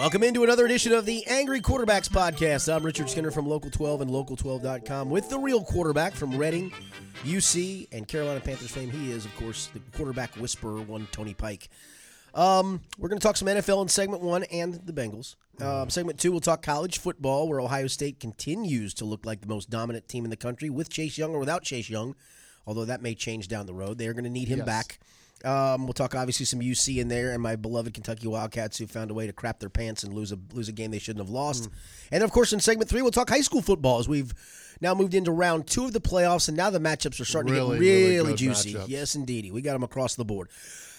Welcome into another edition of the Angry Quarterbacks Podcast. I'm Richard Skinner from Local 12 and Local12.com with the real quarterback from Reading, UC, and Carolina Panthers fame. He is, of course, the quarterback whisperer, one Tony Pike. Um, we're going to talk some NFL in segment one and the Bengals. Um, segment two, we'll talk college football, where Ohio State continues to look like the most dominant team in the country with Chase Young or without Chase Young, although that may change down the road. They are going to need him Yes. back. Um, we'll talk obviously some UC in there and my beloved Kentucky Wildcats who found a way to crap their pants and lose a lose a game they shouldn't have lost. And of course, in segment three, we'll talk high school football as we've now moved into round two of the playoffs, and now the matchups are starting Really, to get really really, juicy. matchups. Yes, indeedy, we got them across the board.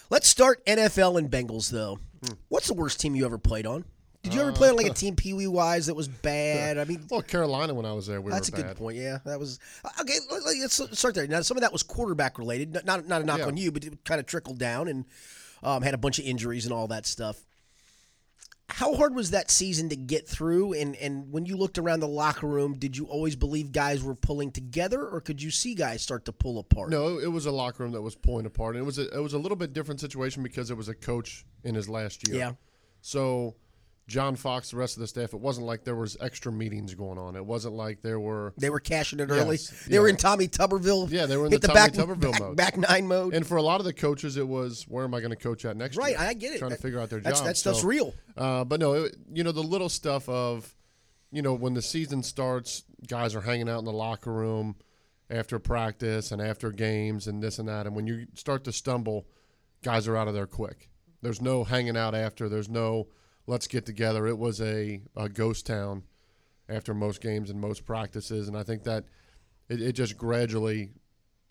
Let's start NFL and Bengals though. Hmm. What's the worst team you ever played on? Did you ever play on like a team Pee Wee wise that was bad? I mean, Well, Carolina when I was there, we that's a were good bad. point. Yeah, that was okay. let- Let's start there. Now, some of that was quarterback related. Not not, not a knock Yeah. on you, but it kind of trickled down and um, had a bunch of injuries and all that stuff. How hard was that season to get through? And and when you looked around the locker room, did you always believe guys were pulling together, or could you see guys start to pull apart? No, it was a locker room that was pulling apart. And it was a, it was a little bit different situation because it was a coach in his last year. Yeah. So John Fox, the rest of the staff, it wasn't like there was extra meetings going on. It wasn't like there were. They were cashing it Yes, early. They were in Tommy Tuberville. Yeah, they were in the back, Tommy Tuberville back, mode. back nine mode. And for a lot of the coaches, it was where am I going to coach at next right, year? I get it. Trying to figure out their That's, job. That stuff's So, real. Uh, but no, it, you know the little stuff of, you know, when the season starts, guys are hanging out in the locker room after practice and after games and this and that. And when you start to stumble, guys are out of there quick. There's no hanging out after. There's no let's get together. It was a, a ghost town after most games and most practices, and I think that it, it just gradually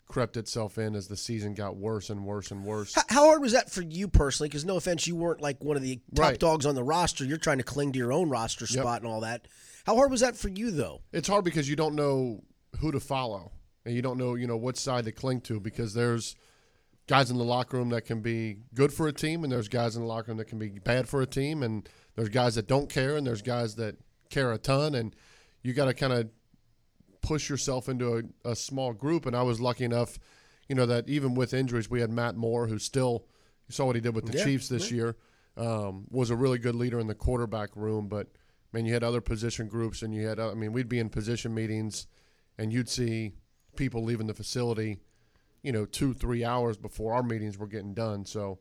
crept itself in as the season got worse and worse and worse. How, how hard was that for you personally? Because no offense, you weren't like one of the top Right. dogs on the roster. You're trying to cling to your own roster Yep. spot and all that. How hard was that for you though? it's hard because you don't know who to follow and you don't know you know which side to cling to because there's guys in the locker room that can be good for a team and there's guys in the locker room that can be bad for a team and there's guys that don't care and there's guys that care a ton and you got to kind of push yourself into a, a small group and I was lucky enough you know that even with injuries we had Matt Moore who still you saw what he did with the Yeah, Chiefs this year um, was a really good leader in the quarterback room but man you had other position groups and you had I mean we'd be in position meetings and you'd see people leaving the facility you know two three hours before our meetings were getting done so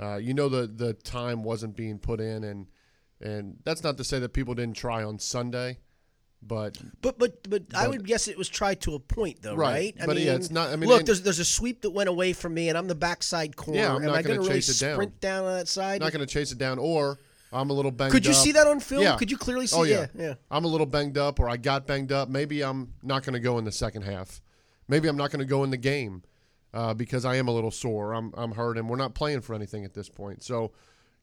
uh, you know the the time wasn't being put in and and that's not to say that people didn't try on Sunday but But but but I But- would guess it was tried to a point though, right? Right. I But, mean, yeah, it's not- I mean, look, there's there's a sweep that went away from me, and I'm the backside corner. Yeah, I'm Am not gonna gonna really chase it down. sprint down on that side? not going to chase it down or I'm a little banged up Could you up. see that on film? Yeah. Could you clearly see? Oh yeah. yeah. I'm a little banged up, or I got banged up. Maybe I'm not going to go in the second half. Maybe I'm not going to go in the game uh, because I am a little sore. I'm I'm hurt, and we're not playing for anything at this point. So,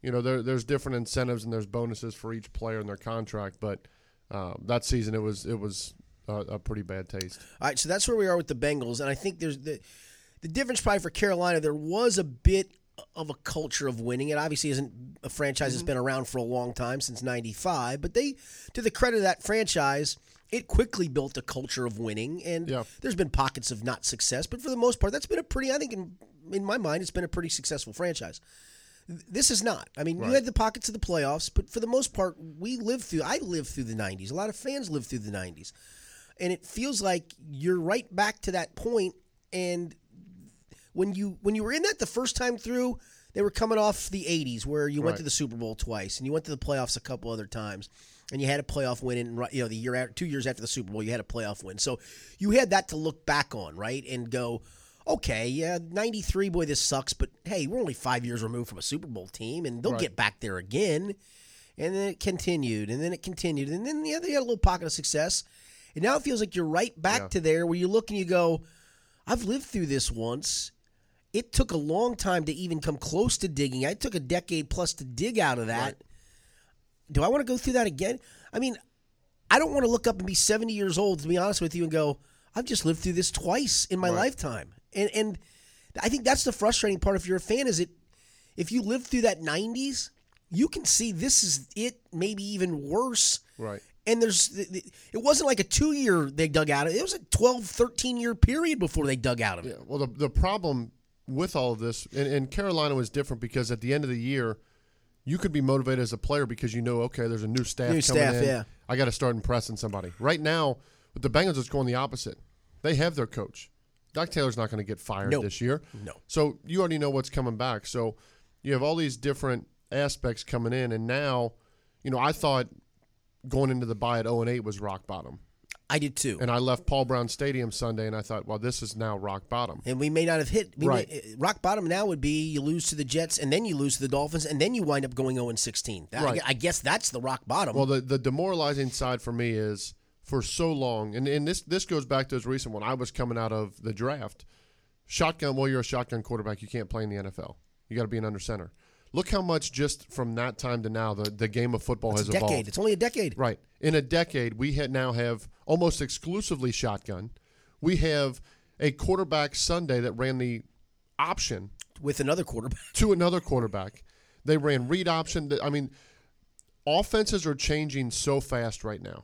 you know, there, there's different incentives and there's bonuses for each player in their contract. But uh, that season, it was it was a, a pretty bad taste. All right, so that's where we are with the Bengals, and I think there's the the difference probably for Carolina. There was a bit of a culture of winning. It obviously isn't a franchise that's been around for a long time since '95, but they, to the credit of that franchise, it quickly built a culture of winning. And Yeah. there's been pockets of not success, but for the most part, that's been a pretty. I think in in my mind, it's been a pretty successful franchise. This is not. I mean, you had the pockets of the playoffs, but for the most part, we lived through. I lived through the '90s. A lot of fans lived through the '90s and it feels like you're right back to that point and when you when you were in that the first time through they were coming off the 80s where you went to the Super Bowl twice and you went to the playoffs a couple other times and you had a playoff win in you know the year 2 years after the Super Bowl you had a playoff win so you had that to look back on right and go okay yeah 93 boy this sucks but hey we're only 5 years removed from a Super Bowl team and they'll Right. get back there again and then it continued and then it continued and then yeah, they had a little pocket of success and now it feels like you're right back Yeah. to there where you look and you go, I've lived through this once. It took a long time to even come close to digging. I took a decade plus to dig out of that. Right. Do I want to go through that again? I mean, I don't want to look up and be 70 years old, to be honest with you, and go, I've just lived through this twice in my Right. lifetime. And and I think that's the frustrating part if you're a fan is it if you lived through that 90s, you can see this is it, maybe even worse. Right. And there's, it wasn't like a two year they dug out of it. It was a 12, 13 year period before they dug out of it. Yeah. Well, the the problem with all of this, and, and Carolina was different because at the end of the year, you could be motivated as a player because you know, okay, there's a new staff New coming staff, in. yeah. I got to start impressing somebody. Right now, with the Bengals, it's going the opposite. They have their coach. Zach Taylor's not going to get fired Nope. this year. No. So you already know what's coming back. So you have all these different aspects coming in, and now, you know, I thought going into the bye at 0 and 8 was rock bottom, I did too. and I left Paul Brown Stadium Sunday, and I thought, well, this is now rock bottom. and we may not have hit. We Right. may- rock bottom now would be you lose to the Jets, and then you lose to the Dolphins, and then you wind up going 0 16. Right. I guess that's the rock bottom. Well, the the demoralizing side for me is for so long, and, and this this goes back to as recent when I was coming out of the draft, shotgun. Well, you're a shotgun quarterback. You can't play in the NFL. You got to be an under center. Look how much just from that time to now the, the game of football it's has a decade. evolved. It's only a decade. Right. In a decade, we had now have almost exclusively shotgun. We have a quarterback Sunday that ran the option With another quarterback. to another quarterback. They ran read option. I mean, offenses are changing so fast right now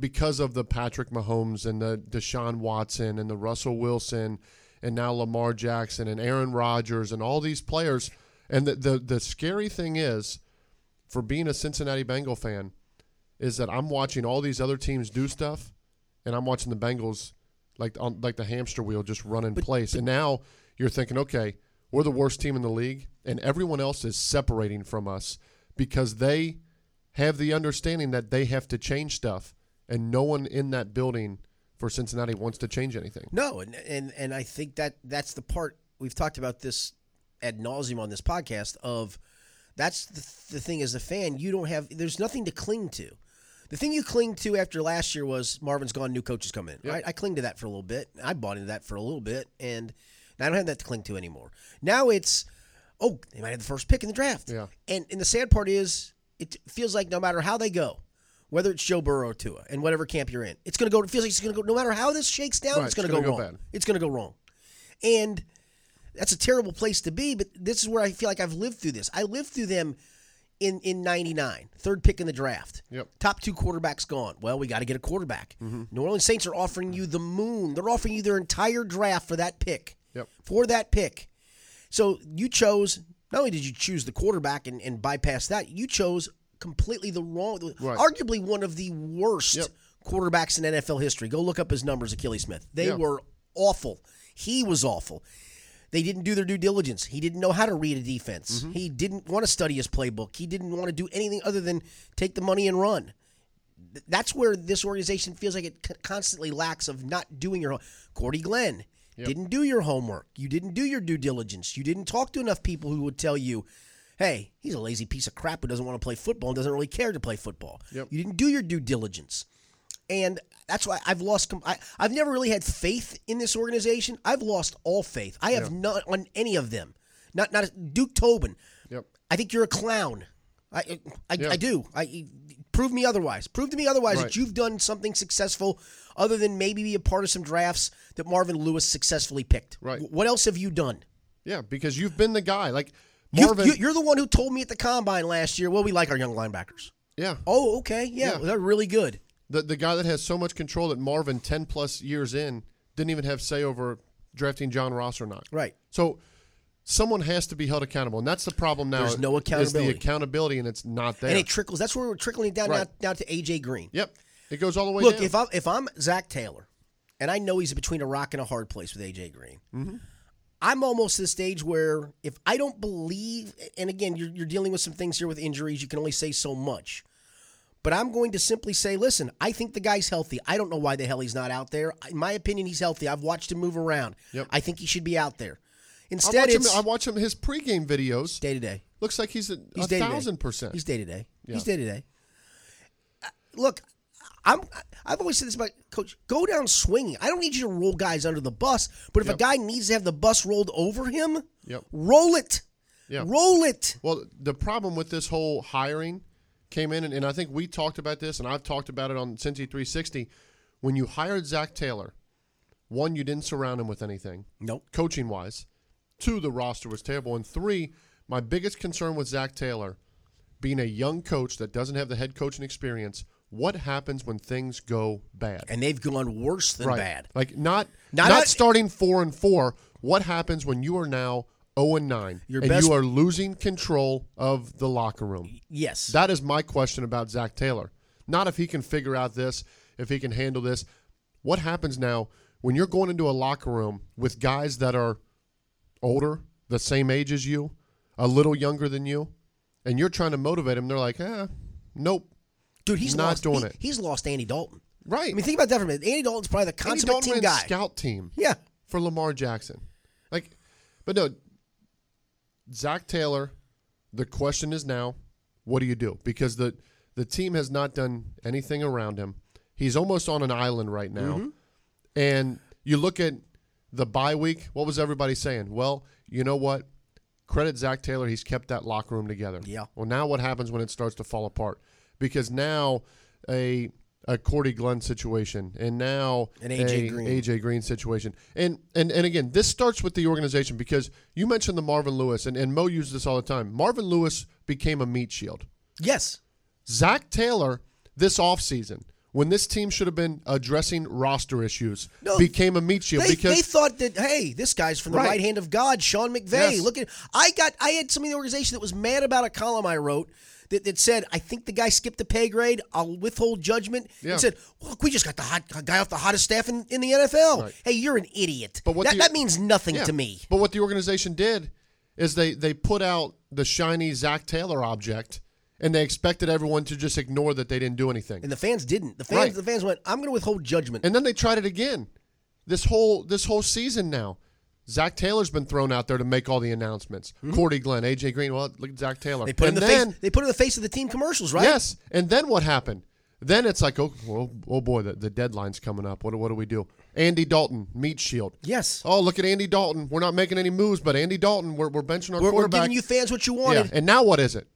because of the Patrick Mahomes and the Deshaun Watson and the Russell Wilson and now Lamar Jackson and Aaron Rodgers and all these players. And the the, the scary thing is, for being a Cincinnati Bengal fan, is that I'm watching all these other teams do stuff, and I'm watching the Bengals like on like the hamster wheel just run in place. and now you're thinking, okay, we're the worst team in the league, and everyone else is separating from us because they have the understanding that they have to change stuff, and no one in that building for Cincinnati wants to change anything. No, and and and I think that that's the part we've talked about this ad nauseum on this podcast. Of that's the, the thing as a fan, you don't have. There's nothing to cling to. The thing you cling to after last year was Marvin's gone, new coaches come in. Yep. Right? I cling to that for a little bit. I bought into that for a little bit, and I don't have that to cling to anymore. Now it's, oh, they might have the first pick in the draft. Yeah. And and the sad part is, it feels like no matter how they go, whether it's Joe Burrow or Tua, and whatever camp you're in, it's going to go. It feels like it's going to go. No matter how this shakes down, Right, it's it's going to go go wrong. bad. It's going to go wrong, and that's a terrible place to be. But this is where I feel like I've lived through this. I lived through them in in '99, third pick in the draft. Yep. Top two quarterbacks gone. Well, we got to get a quarterback. Mm-hmm. New Orleans Saints are offering you the moon. They're offering you their entire draft for that pick. Yep. For that pick. So you chose. Not only did you choose the quarterback and, and bypass that, you chose completely the wrong, Right. arguably one of the worst Yep. quarterbacks in NFL history. Go look up his numbers, Akili Smith. They were awful. He was awful. They didn't do their due diligence. He didn't know how to read a defense. Mm-hmm. He didn't want to study his playbook. He didn't want to do anything other than take the money and run. That's where this organization feels like it constantly lacks of not doing your. Homework. Cordy Glenn didn't do your homework. You didn't do your due diligence. You didn't talk to enough people who would tell you, "Hey, he's a lazy piece of crap who doesn't want to play football and doesn't really care to play football." Yep. You didn't do your due diligence and that's why I've lost. I, I've never really had faith in this organization. I've lost all faith. I have none on any of them. Not not Duke Tobin. Yep. I think you're a clown. I I, Yeah. I do. I prove me otherwise. Prove to me otherwise Right. that you've done something successful other than maybe be a part of some drafts that Marvin Lewis successfully picked. Right. What else have you done? Yeah, because you've been the guy. Like Marvin. you, you're the one who told me at the combine last year. Well, we like our young linebackers. yeah. Oh, okay, yeah, Yeah. they're really good. The the guy that has so much control that Marvin ten plus years in didn't even have say over drafting John Ross or not. Right. So someone has to be held accountable, and that's the problem now. There's no Is accountability. the accountability, and it's not there. And it trickles. That's where we're trickling down Right. now, now to AJ Green. yep, it goes all the way Look, down. if I'm if I'm Zach Taylor, and I know he's between a rock and a hard place with AJ Green, Mm-hmm. I'm almost at the stage where if I don't believe, and again, you're, you're dealing with some things here with injuries, you can only say so much. But I'm going to simply say, listen, I think the guy's healthy. I don't know why the hell he's not out there. In my opinion, he's healthy. I've watched him move around. Yep. I think he should be out there. I Instead, watch him. I watch him his pregame videos. day to day. Looks like he's a, He's a day to day. thousand percent. He's day to day. He's day to day. Uh, look, I'm. I've always said this about coach. Go down swinging. I don't need you to roll guys under the bus. But if Yep. a guy needs to have the bus rolled over him, Yep. roll it. Roll it. Well, the problem with this whole hiring came in, and, and I think we talked about this, and I've talked about it on Cincy 360. When you hired Zach Taylor, one, you didn't surround him with anything, Nope. coaching wise. Two, the roster was terrible. And three, my biggest concern with Zach Taylor, being a young coach that doesn't have the head coaching experience, what happens when things go bad? And they've gone worse than right. bad. Like not Not not, starting four and four. What happens when you are now 0 and 9, Your and best- you are losing control of the locker room. Yes. That is my question about Zach Taylor. Not if he can figure out this, if he can handle this. What happens now when you're going into a locker room with guys that are older, the same age as you, a little younger than you, and you're trying to motivate them? They're like, eh, nope. Dude, he's not lost, doing he- it. He's lost Andy Dalton. Right. I mean, think about that for a minute. Andy Dalton's probably the Andy consummate Dalton team guy. scout team Yeah. for Lamar Jackson. Like, but no, Zach Taylor. The question is now, what do you do? Because the the team has not done anything around him. He's almost on an island right now, Mm-hmm. and you look at the bye week. What was everybody saying? Well, you know what? Credit Zach Taylor. He's kept that locker room together. Yeah. Well, now what happens when it starts to fall apart? Because now a a Cordy Glenn situation, and now An A.J. a Green. AJ Green situation. And and and again, this starts with the organization because you mentioned the Marvin Lewis, and, and Mo uses this all the time. Marvin Lewis became a meat shield. Yes. Zach Taylor, this offseason, when this team should have been addressing roster issues, No, became a meat shield They, because they thought that hey, this guy's from the Right. right, hand of God, Sean McVay. Yes. Look at I got I had somebody in the organization that was mad about a column I wrote that, that said I think the guy skipped the pay grade. I'll withhold judgment. Yeah. And said, look, we just got the hot guy off the hottest staff in, in the NFL. Right. Hey, you're an idiot. But what that, the- that means nothing Yeah. to me. But what the organization did is they they put out the shiny Zach Taylor object, and they expected everyone to just ignore that they didn't do anything. And the fans didn't. The fans Right. the fans went, I'm going to withhold judgment. And then they tried it again. This whole this whole season now. Zach Taylor's been thrown out there to make all the announcements. Cordy Glenn, AJ Green. Well, look at Zach Taylor. Mm-hmm. they put in the then, face. They put in the face of the team commercials, right? Yes. And then what happened? Then it's like, oh, oh, oh boy, the, the deadline's coming up. What, do- what do we do? Andy Dalton, meat shield. Yes. Oh, look at Andy Dalton. We're not making any moves, but Andy Dalton, we're, we're benching our We're, we're giving you fans what you yeah. And now what is it?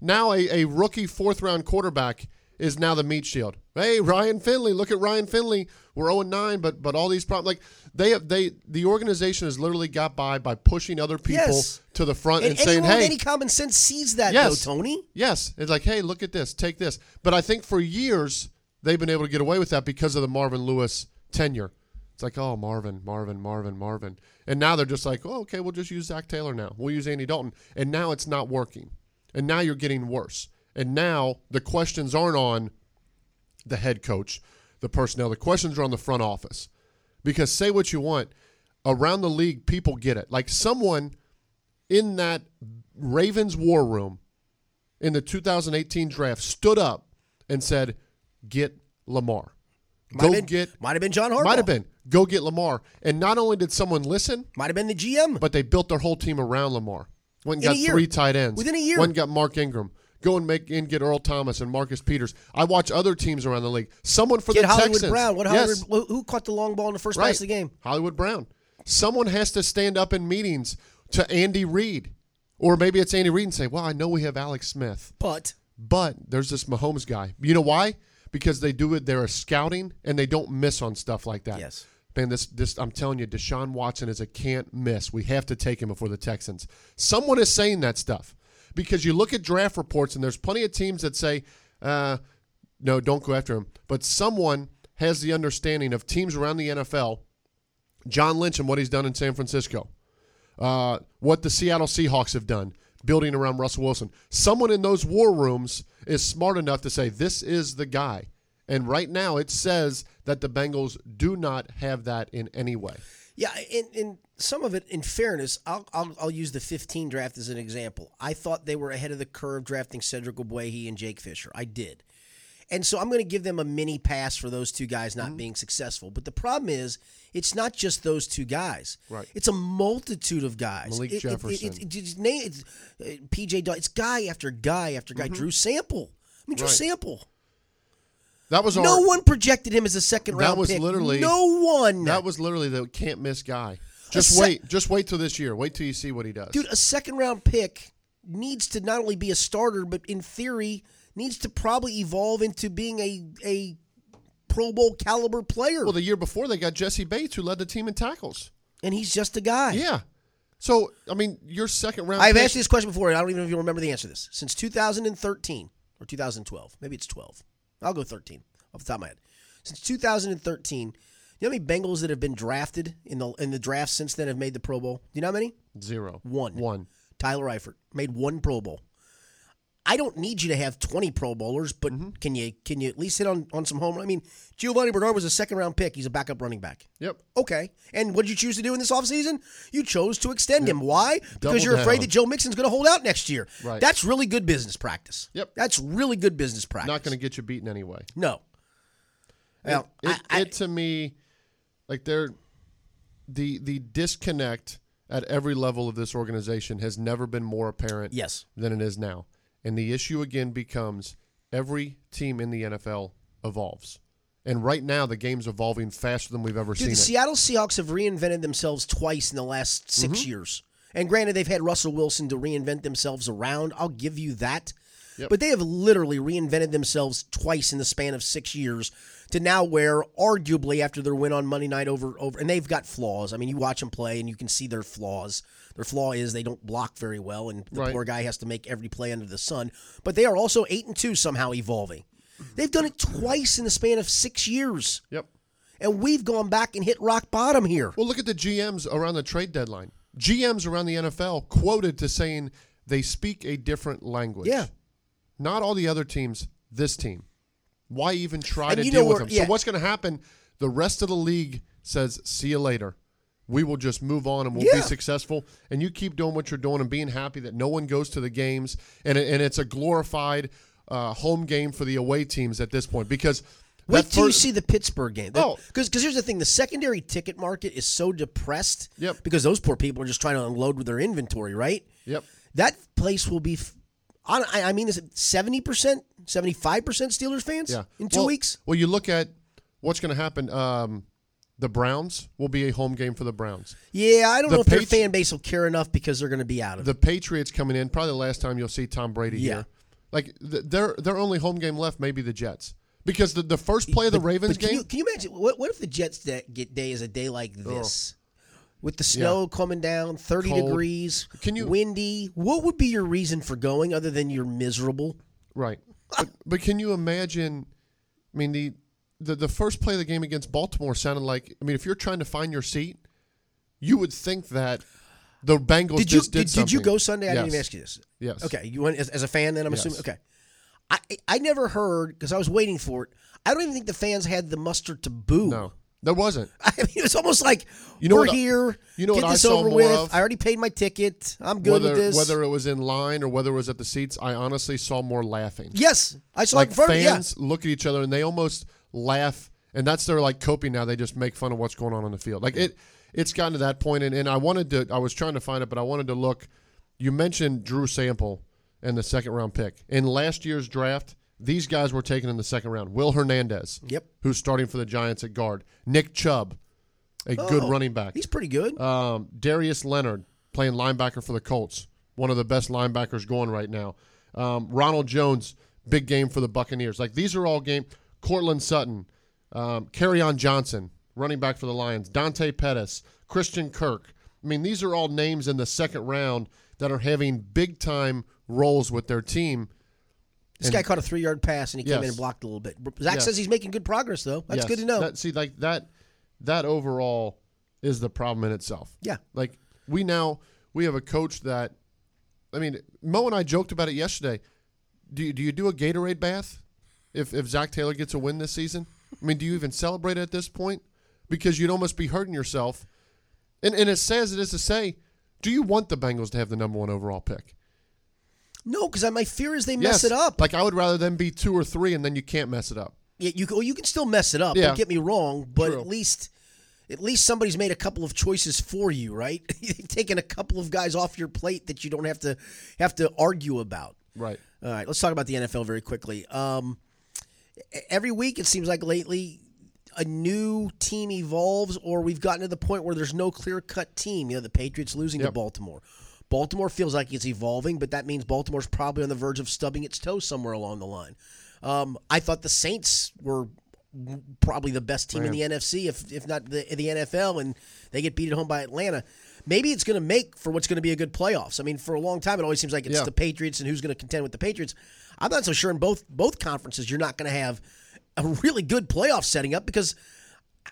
Now a, a rookie fourth round quarterback is now the meat shield. Hey, Ryan Finley, look at Ryan Finley. We're 0 9, but but all these problems like they have they the organization has literally got by by pushing other people Yes. to the front and, And saying, "Hey, any common sense sees that, Yes. though, Tony. Yes, it's like, hey, look at this, take this. But I think for years they've been able to get away with that because of the Marvin Lewis tenure. It's like, oh, Marvin, Marvin, Marvin, Marvin, and now they're just like, oh, okay, we'll just use Zach Taylor now. We'll use Andy Dalton, and now it's not working, and now you're getting worse. And now the questions aren't on the head coach, the personnel. The questions are on the front office. Because say what you want, around the league, people get it. Like someone in that Ravens war room in the 2018 draft stood up and said, "Get Lamar. Might Go have been, get. might have been John Harbaugh. Might have been. Go get Lamar." And not only did someone listen, Might have been the GM. but they built their whole team around Lamar. Went and In got three tight ends. Within a year. Went and got Mark Ingram. Go and make and get Earl Thomas and Marcus Peters. I watch other teams around the league. Someone for Get the Hollywood Texans. Brown. What Yes. Hollywood, who caught the long ball in the first Right. pass of the game? Hollywood Brown. Someone has to stand up in meetings to Andy Reid. Or maybe it's Andy Reid and say, Well, I know we have Alex Smith, But but there's this Mahomes guy. You know why? Because they do it, they're a scouting and they don't miss on stuff like that. Yes. Man, this this I'm telling you, Deshaun Watson is a can't miss. We have to take him before the Texans. Someone is saying that stuff. Because you look at draft reports and there's plenty of teams that say, uh, no, don't go after him. But someone has the understanding of teams around the NFL John Lynch and what he's done in San Francisco, uh, what the Seattle Seahawks have done, building around Russell Wilson. Someone in those war rooms is smart enough to say, this is the guy. And right now it says that the Bengals do not have that in any way. Yeah, in, in some of it, in fairness, I'll, I'll I'll use the 15 draft as an example. I thought they were ahead of the curve drafting Cedric Ogbuehi and Jake Fisher. I did. And so I'm going to give them a mini pass for those two guys Mm-hmm. not being successful. But the problem is, it's not just those two guys. Right. It's a multitude of guys. Malik It- Jefferson. it- it- it's it's, PJ. It's guy after guy after guy. Drew Sample. I mean, Drew Mm-hmm. Right. Sample. That was No our, one projected him as a second round. That was pick. literally- no one. That was literally the can't miss guy. Just sec- wait. Just wait till this year. Wait till you see what he does. Dude, a second round pick needs to not only be a starter, but in theory needs to probably evolve into being a a Pro Bowl caliber player. well, the year before they got Jessie Bates, who led the team in tackles. and he's just a guy. Yeah. So I mean, your second round. I've pick, asked you this question before, and I don't even know if you remember the answer to this. Since 2013 or 2012, maybe it's 12. I'll go 13 off the top of my head. Since 2013, you You know how many Bengals that have been drafted in the in the draft since then have made the Pro Bowl? Do you know how many? Zero. One. One. Tyler Eifert made one Pro Bowl. I don't need you to have 20 Pro Bowlers, but Mm-hmm. can you can you at least hit on, on some home? I mean, Giovani Bernard was a second round pick. He's a backup running back. Yep. Okay. And what did you choose to do in this offseason? You chose to extend him. Why? Because you're afraid that Joe Mixon's going to hold out next year. Right. That's really good business practice. Yep. That's really good business practice. Not going to get you beaten anyway. No. Well, it, I, I, it to me, like they're the the disconnect at every level of this organization has never been more apparent yes. than it is now. And the issue again becomes every team in the NFL evolves. And right now the game's evolving faster than we've ever Dude, seen the it. Seattle Seahawks have reinvented themselves twice in the last 6 Mm-hmm. years. And granted, they've had Russell Wilson to reinvent themselves around. I'll give you that. Yep. But they have literally reinvented themselves twice in the span of six years to now where, arguably, after their win on Monday night over over, and they've got flaws. I mean, you watch them play and you can see their flaws. Their flaw is they don't block very well, and the Right. poor guy has to make every play under the sun. But they are also eight and two somehow evolving. They've done it twice in the span of six years Yep. and we've gone back and hit rock bottom here. Well, look at the GMs around the trade deadline. GMs around the NFL quoted to saying they speak a different language. Yeah. Not all the other teams, this team. Why even try And to deal with them? yeah. So what's going to happen? The rest of the league says, "See you later." We will just move on and we'll be successful. And you keep doing what you're doing and being happy that no one goes to the games. And, and it's a glorified uh, home game for the away teams at this point because Wait that till you see the Pittsburgh game. Oh. Because here's the thing the secondary ticket market is so depressed Yep. because those poor people are just trying to unload with their inventory, right? Yep. That place will be, f- I I mean, is it 70%, 75% Steelers fans Yeah. in two Well- weeks? Well, you look at what's going to happen. Um, the Browns will be a home game for the Browns. Yeah, I don't The know if their fan base will care enough because they're going to be out of it. The Patriots coming in, probably the last time you'll see Tom Brady Yeah. here. Like th- their their only home game left may be the Jets because the, the first play of the Ravens But can game. you, can you imagine what, what if the Jets day, get day is a day like this? With the snow coming down, 30 Cold. degrees, Can you- windy. What would be your reason for going other than you're miserable? Right. But, but can you imagine? I mean, the, the the first play of the game against Baltimore sounded like. I mean, if you're trying to find your seat, you would think that the Bengals Did you just did, did, did you go Sunday? I didn't even ask you this. Yes. Okay, you went as, as a fan. Then I'm Yes. assuming. Okay, I I never heard because I was waiting for it. I don't even think the fans had the muster to boo. No, there wasn't. I mean, it was almost like You know we're what here. you know get what I this saw over more with. of? I already paid my ticket. I'm good whether with this. whether it was in line or whether it was at the seats, I honestly saw more laughing. yes, I saw like in front of fans look at each other and they almost laugh, and that's their like coping now. They just make fun of what's going on on the field. Like it, it's gotten to that point, and, and I wanted to. I was trying to find it, but I wanted to look. You mentioned Drew Sample and the second round pick in last year's draft. These guys were taken in the second round. Will Hernandez, Yep. who's starting for the Giants at guard. Nick Chubb, a good Oh, running back. He's pretty good. Um, Darius Leonard playing linebacker for the Colts, one of the best linebackers going right now. Um, Ronald Jones, big game for the Buccaneers. Like these are all game. Courtland Sutton, um, on Johnson, running back for the Lions. Dante Pettis, Christian Kirk. I mean, these are all names in the second round that are having big time roles with their team. This guy caught a three yard pass and he came in and blocked a little bit. Zach Yes. says he's making good progress though. That's Yes, good to know. That, see, like that, that overall is the problem in itself. yeah. Like we now we have a coach that, I mean, Mo and I joked about it yesterday. Do you, do you do a Gatorade bath if if Zach Taylor gets a win this season? I mean, do you even celebrate at this point? Because you'd almost be hurting yourself. And and as sad as it is to say, do you want the Bengals to have the number one overall pick? No, because my fear is they Yes. mess it up. Like I would rather them be two or three, and then you can't mess it up. Yeah, you well, you can still mess it up. Yeah. Don't get me wrong, but True. at least at least somebody's made a couple of choices for you, right? You've taken a couple of guys off your plate that you don't have to have to argue about. Right. All right, let's talk about the NFL very quickly. Um, every week, it seems like lately, a new team evolves, or we've gotten to the point where there's no clear cut team. You know, the Patriots losing to Baltimore. Baltimore feels like it's evolving, but that means Baltimore's probably on the verge of stubbing its toe somewhere along the line. Um, I thought the Saints were probably the best team in the NFC, if if not the the NFL, and they get beat at home by Atlanta. Maybe it's going to make for what's going to be a good playoffs. I mean, for a long time, it always seems like it's Yeah. the Patriots and who's going to contend with the Patriots. I'm not so sure in both both conferences you're not going to have a really good playoff setting up because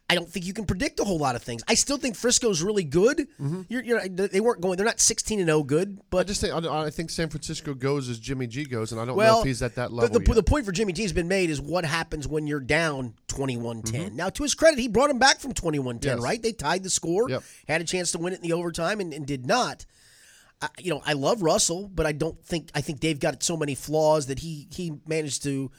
I don't think you can predict a whole lot of things. I still think Frisco's really good. You're, you're, they weren't going. They're not 16 and 0 good, I but just think I, I think San Francisco goes as Jimmy G goes, and I don't know if he's at that level. the, yet. the point for Jimmy G has been made is what happens when you're down 21-10. Mm-hmm. Now, to his credit, he brought him back from 21-10, Yes. right? They tied the score, Yep. had a chance to win it in the overtime, and, and did not. I, you know, I love Russell, but I don't think I think Dave got so many flaws that he he managed to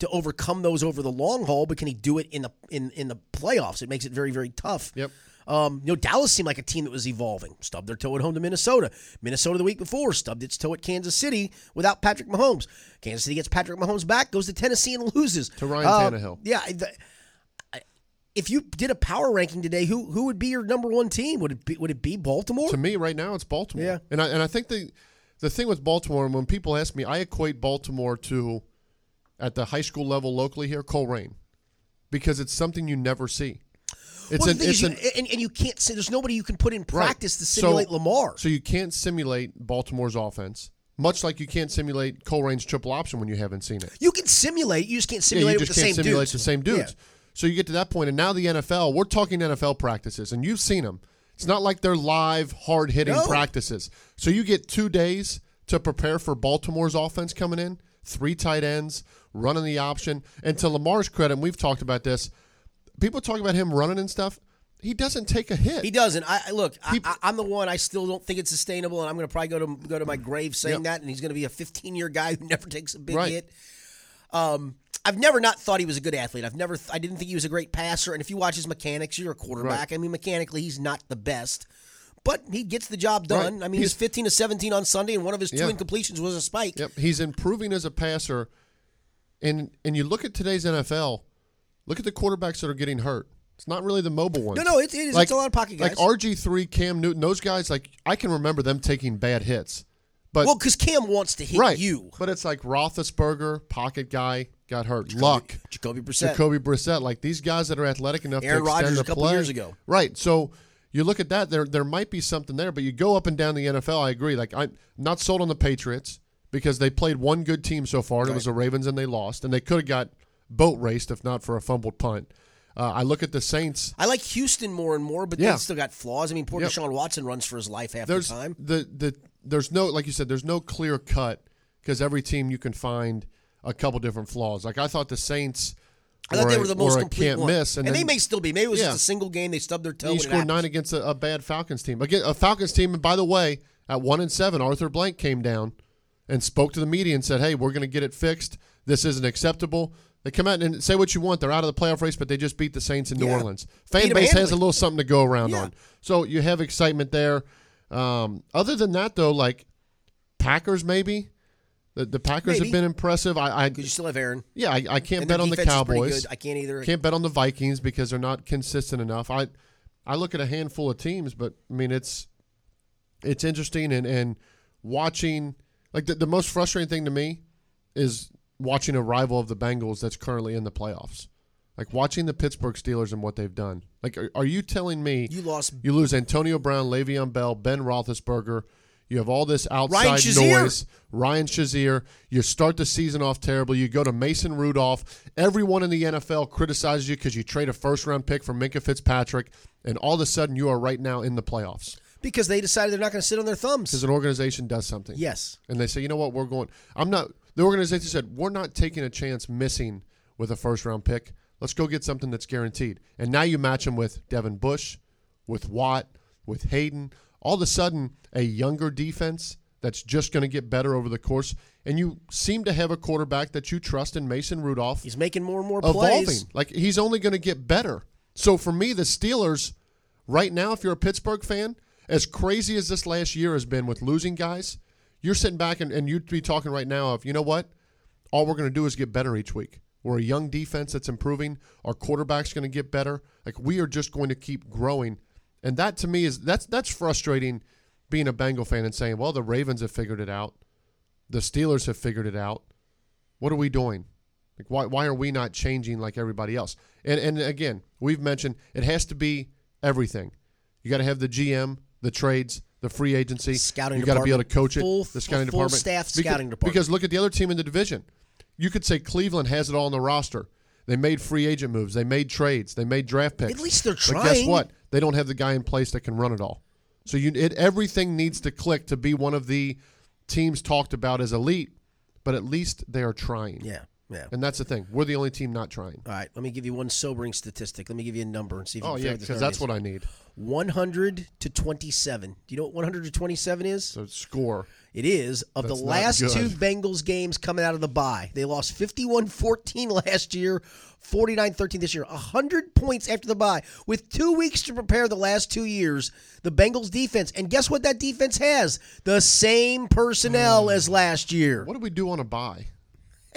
to overcome those over the long haul. But can he do it in the in in the playoffs? It makes it very very tough. Yep. Um, you know, Dallas seemed like a team that was evolving. Stubbed their toe at home to Minnesota. Minnesota the week before stubbed its toe at Kansas City without Patrick Mahomes. Kansas City gets Patrick Mahomes back, goes to Tennessee and loses To Ryan Uh, Tannehill. Yeah. the- if you did a power ranking today, who who would be your number one team? Would it be would it be Baltimore? to me right now it's Baltimore. Yeah. And I and I think the the thing with Baltimore, and when people ask me, I equate Baltimore to at the high school level locally here, Colerain. Because it's something you never see. It's well, an it's you, an and, and you can't say there's nobody you can put in Right. practice to simulate So- Lamar. So you can't simulate Baltimore's offense, much like you can't simulate Colerain's triple option when you haven't seen it. you can simulate, you just can't Yeah, simulate you it just with the can't same simulate dudes. the same dudes. So you get to that point, and now the NFL. We're talking NFL practices, and you've seen them. It's not like they're live, hard hitting No. practices. So you get two days to prepare for Baltimore's offense coming in. Three tight ends running the option, and to Lamar's credit, and we've talked about this. People talk about him running and stuff. He doesn't take a hit. He doesn't. I look. He- I, I'm the one. I still don't think it's sustainable, and I'm going to probably go to go to my grave saying Yep. that. And he's going to be a 15 year guy who never takes a big Right. hit. Um, I've never not thought he was a good athlete. I've never. I didn't think he was a great passer. And if you watch his mechanics, you're a quarterback. I mean, mechanically, he's not the best, but he gets the job done. Right. I mean, he's, He's- 15 to 17 on Sunday, and one of his two Yeah. incompletions was a spike. Yep, he's improving as a passer, and and you look at today's NFL. Look at the quarterbacks that are getting hurt. It's not really the mobile ones. No, no, it, it is. it's a lot of pocket guys. Like RG three, Cam Newton, those guys. Like I can remember them taking bad hits, but well, because Cam wants to hit right. you. But it's like Roethlisberger, pocket guy, got hurt. Luck, Jacoby Brissett. Jacoby Brissett, like these guys that are athletic enough Aaron to extend Rodgers the a couple play. years ago. Right. So you look at that, there there might be something there, but you go up and down the NFL. I agree. Like I'm not sold on the Patriots because they played one good team so far, and it was the Ravens, and they lost, and they could have got boat raced if not for a fumbled punt. Uh, I look at the Saints. I like Houston more and more, but Yeah. they still got flaws. I mean, poor Yep. Deshaun Watson runs for his life half There's the time. the the there's no like you said. There's no clear cut because every team you can find a couple different flaws. Like I thought the Saints. I thought they were the most complete can't one. miss, and, and, they may still be. Maybe it was Yeah. just a single game. They stubbed their toe. He scored nine against a, a bad Falcons team. Again, a Falcons team, and by the way, at one and seven, Arthur Blank came down and spoke to the media and said, "Hey, we're going to get it fixed. This isn't acceptable." They come out and say what you want. They're out of the playoff race, but they just beat the Saints in New Yeah. Orleans. Fan base has a little something to go around Yeah. on. So you have excitement there. Um, other than that, though, like Packers, maybe the, the Packers Maybe. have been impressive. I, I you still have Aaron. yeah, I, I can't bet on the defense is pretty Cowboys. good. I can't either. Can't bet on the Vikings because they're not consistent enough. I I look at a handful of teams, but I mean it's it's interesting and and watching like the, the most frustrating thing to me is watching a rival of the Bengals that's currently in the playoffs. Like watching the Pittsburgh Steelers and what they've done. Like, are, are you telling me You lost. you lose Antonio Brown, Le'Veon Bell, Ben Roethlisberger. You have all this outside Shazier. noise. Ryan Shazier. You start the season off terrible. You go to Mason Rudolph. Everyone in the NFL criticizes you because you trade a first round pick for Minkah Fitzpatrick, and all of a sudden you are right now in the playoffs Because they decided they're not going to sit on their thumbs. because an organization does something. Yes. And they say, you know what, we're going. I'm not. The organization said we're not taking a chance missing with a first round pick. Let's go get something that's guaranteed. And now you match them with Devin Bush, with Watt, with Haden. All of a sudden, a younger defense that's just going to get better over the course. And you seem to have a quarterback that you trust in Mason Rudolph He's making more and more evolving. plays. Like he's only going to get better. So for me, the Steelers, right now, if you're a Pittsburgh fan, as crazy as this last year has been with losing guys, you're sitting back and, and you'd be talking right now of, you know what? All we're going to do is get better each week. We're a young defense that's improving. Our quarterback's going to get better. Like we are just going to keep growing. And that to me is that's that's frustrating being a Bengal fan and saying, well, the Ravens have figured it out. The Steelers have figured it out. What are we doing? Like why why are we not changing like everybody else? And and again, we've mentioned it has to be everything. You got to have the GM, the trades, the free agency. Scouting You got to be able to coach it. Full- the scouting full department. staff Because- scouting department. Because look at the other team in the division. You could say Cleveland has it all in the roster. They made free agent moves. They made trades. They made draft picks. At least they're trying. But guess what? They don't have the guy in place that can run it all. So you it, everything needs to click to be one of the teams talked about as elite, but at least they are trying. Yeah, yeah. And that's the thing. We're the only team not trying. All right, let me give you one sobering statistic. Let me give you a number and see if you Oh can yeah, figure this because that's what I need. 100 to 27. Do you know what 100 to 27 is? So score. It is of That's the not last good. two Bengals games coming out of the bye. They lost 51-14 last year, 49-13 this year. 100 points after the bye with 2 weeks to prepare the last 2 years. The Bengals defense, and guess what that defense has? The same personnel as last year. What did we do on a bye?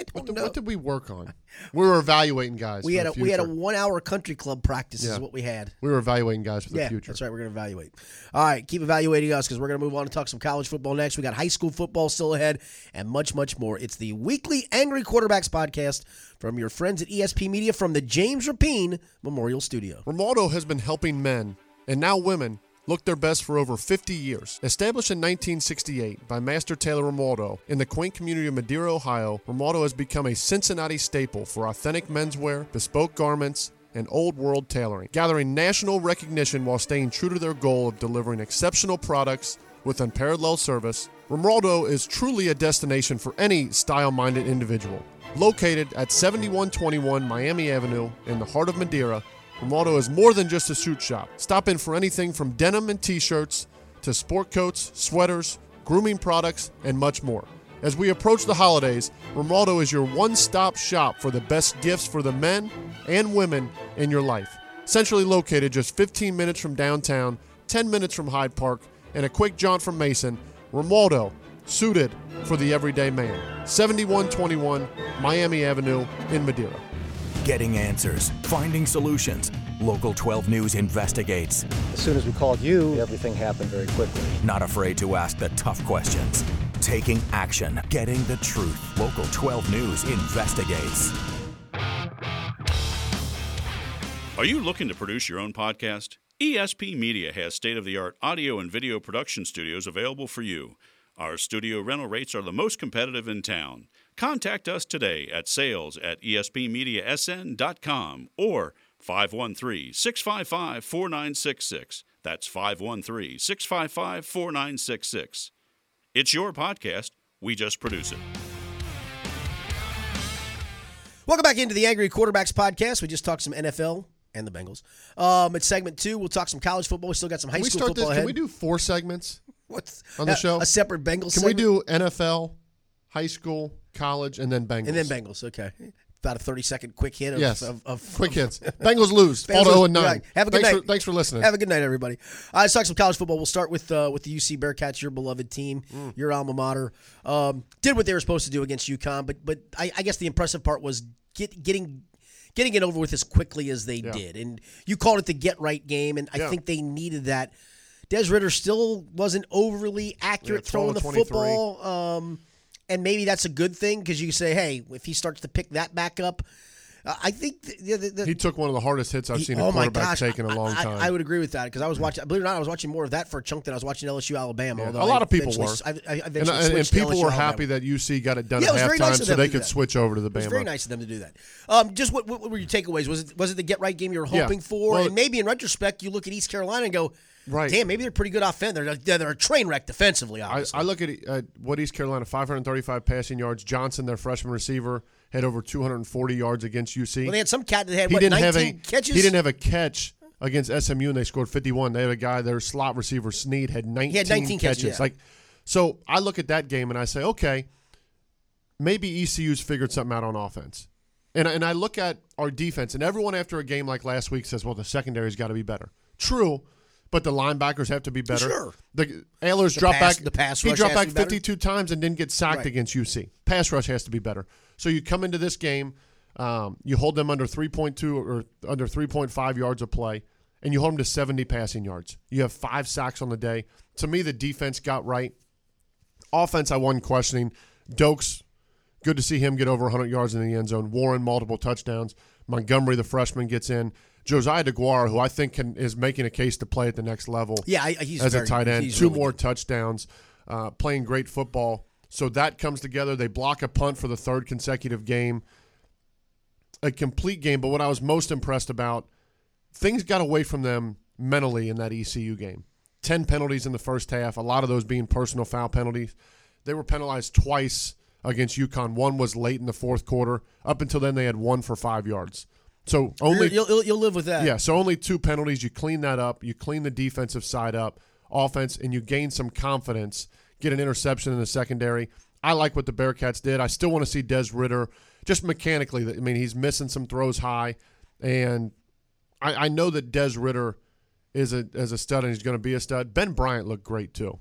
I What don't did, know. what did we work on? We were evaluating guys. we had a we had a 1-hour country club practice is what we had. we were evaluating guys for the future. that's right. We're going to evaluate. All right, keep evaluating us because we're going to move on and talk some college football next. We got high school football still ahead and much, much more. It's the weekly Angry Quarterbacks podcast from your friends at ESP Media from the James Rapine Memorial Studio. Romaldo has been helping men and now women look their best for over 50 years. Established in 1968 by Master Tailor Romaldo in the quaint community of Madeira, Ohio, Romaldo has become a Cincinnati staple for authentic menswear, bespoke garments, and old world tailoring, gathering national recognition while staying true to their goal of delivering exceptional products with unparalleled service. Romaldo is truly a destination for any style minded individual. Located at 7121 Miami Avenue in the heart of Madeira, Romaldo is more than just a suit shop. Stop in for anything from denim and t shirts to sport coats, sweaters, grooming products, and much more. As we approach the holidays, Romaldo is your one stop shop for the best gifts for the men and women in your life. Centrally located just 15 minutes from downtown, 10 minutes from Hyde Park, and a quick jaunt from Mason, Romaldo, suited for the everyday man. 7121 Miami Avenue in Madeira. Getting answers, finding solutions. Local 12 News investigates. As soon as we called you, everything happened very quickly. Not afraid to ask the tough questions. Taking action, getting the truth. Local 12 News investigates. Are you looking to produce your own podcast? ESP Media has state of the art audio and video production studios available for you. Our studio rental rates are the most competitive in town. Contact us today at sales at espmediasn.com or 513 655 4966. That's 513 655 4966. It's your podcast. We just produce it. Welcome back into the Angry Quarterbacks podcast. We just talked some NFL and the Bengals. Um, it's segment two. We'll talk some college football. We still got some high Can we school start football this? ahead. Can we do four segments? What's on the a- show? A separate Bengals. Segment. Can we do NFL, high school, college, and then Bengals? and then Bengals? Okay, about a thirty second quick hit. Of, Yes. of, of Quick hits. Bengals lose. Fall to 0 and 9. Right. Have a good thanks night. For, thanks for listening. Have a good night, everybody. All right, let's talk some college football. We'll start with uh, with the UC Bearcats, your beloved team, Mm. your alma mater. Um, did what they were supposed to do against UConn, but but I, I guess the impressive part was get, getting getting it over with as quickly as they did. And you called it the get right game, and I Yeah. think they needed that. Des Ridder still wasn't overly accurate Yeah, throwing the football, um, and maybe that's a good thing because you say, hey, if he starts to pick that back up. Uh, I think the, the, the, He took one of the hardest hits I've he- seen a oh quarterback gosh, take in a I- long I, time. I, would agree with that because I was watching. Believe it or not, I was watching more of that for a chunk than I was watching LSU Alabama. Yeah, although a lot I of people were. I, I and, and- and people were Alabama. happy that UC got it done Yeah, at it was very halftime nice so they could switch over to the It was Bama. very nice of them to do that. Um, just what, what were your takeaways? Was it was it the get right game you were Yeah. hoping for? Well, and maybe in retrospect, you look at East Carolina and go, Right. damn, maybe they're pretty good offense. They're, they're, a train wreck defensively. I, Obviously, I look at uh, what East Carolina 535 passing yards. Johnson, their freshman receiver, had over 240 yards against UC. well, they had some cat that had he what didn't 19 have a catches. he didn't have a catch against SMU and they scored 51. They had a guy their slot receiver Snead had 19, He had 19 catches, yeah. Like so I look at that game and I say, okay, maybe ECU's figured something out on offense. And and I look at our defense and everyone after a game like last week says, well, the secondary's got to be better. True. But the linebackers have to be better. Sure. The Ahlers dropped pass- back. the pass he rush dropped has back to be better. 52 times and didn't get sacked Right. against UC. Pass rush has to be better. So you come into this game, um, you hold them under 3.2 or under 3.5 yards of play, and you hold them to 70 passing yards. You have five sacks on the day. To me, the defense got right. Offense, I wasn't questioning. Doaks, good to see him get over 100 yards in the end zone. Warren, multiple touchdowns. Montgomery, the freshman, gets in. Josiah DeGuara, who I think can, is making a case to play at the next level Yeah, I, he's as very, a tight end. Two really more good. touchdowns, uh, playing great football. So that comes together. They block a punt for the third consecutive game. a complete game, but what I was most impressed about, things got away from them mentally in that ECU game. 10 penalties in the first half, a lot of those being personal foul penalties. They were penalized twice against UConn. One was late in the fourth quarter. Up until then, they had one for five yards. So only You'll, you'll, you'll live with that. yeah, so only two penalties. You clean that up. You clean the defensive side up, offense, and you gain some confidence. Get an interception in the secondary. I like what the Bearcats did. I still want to see Des Ridder just mechanically. I mean, he's missing some throws high, and I, I know that Des Ridder is a as a stud and he's going to be a stud. Ben Bryant looked great too.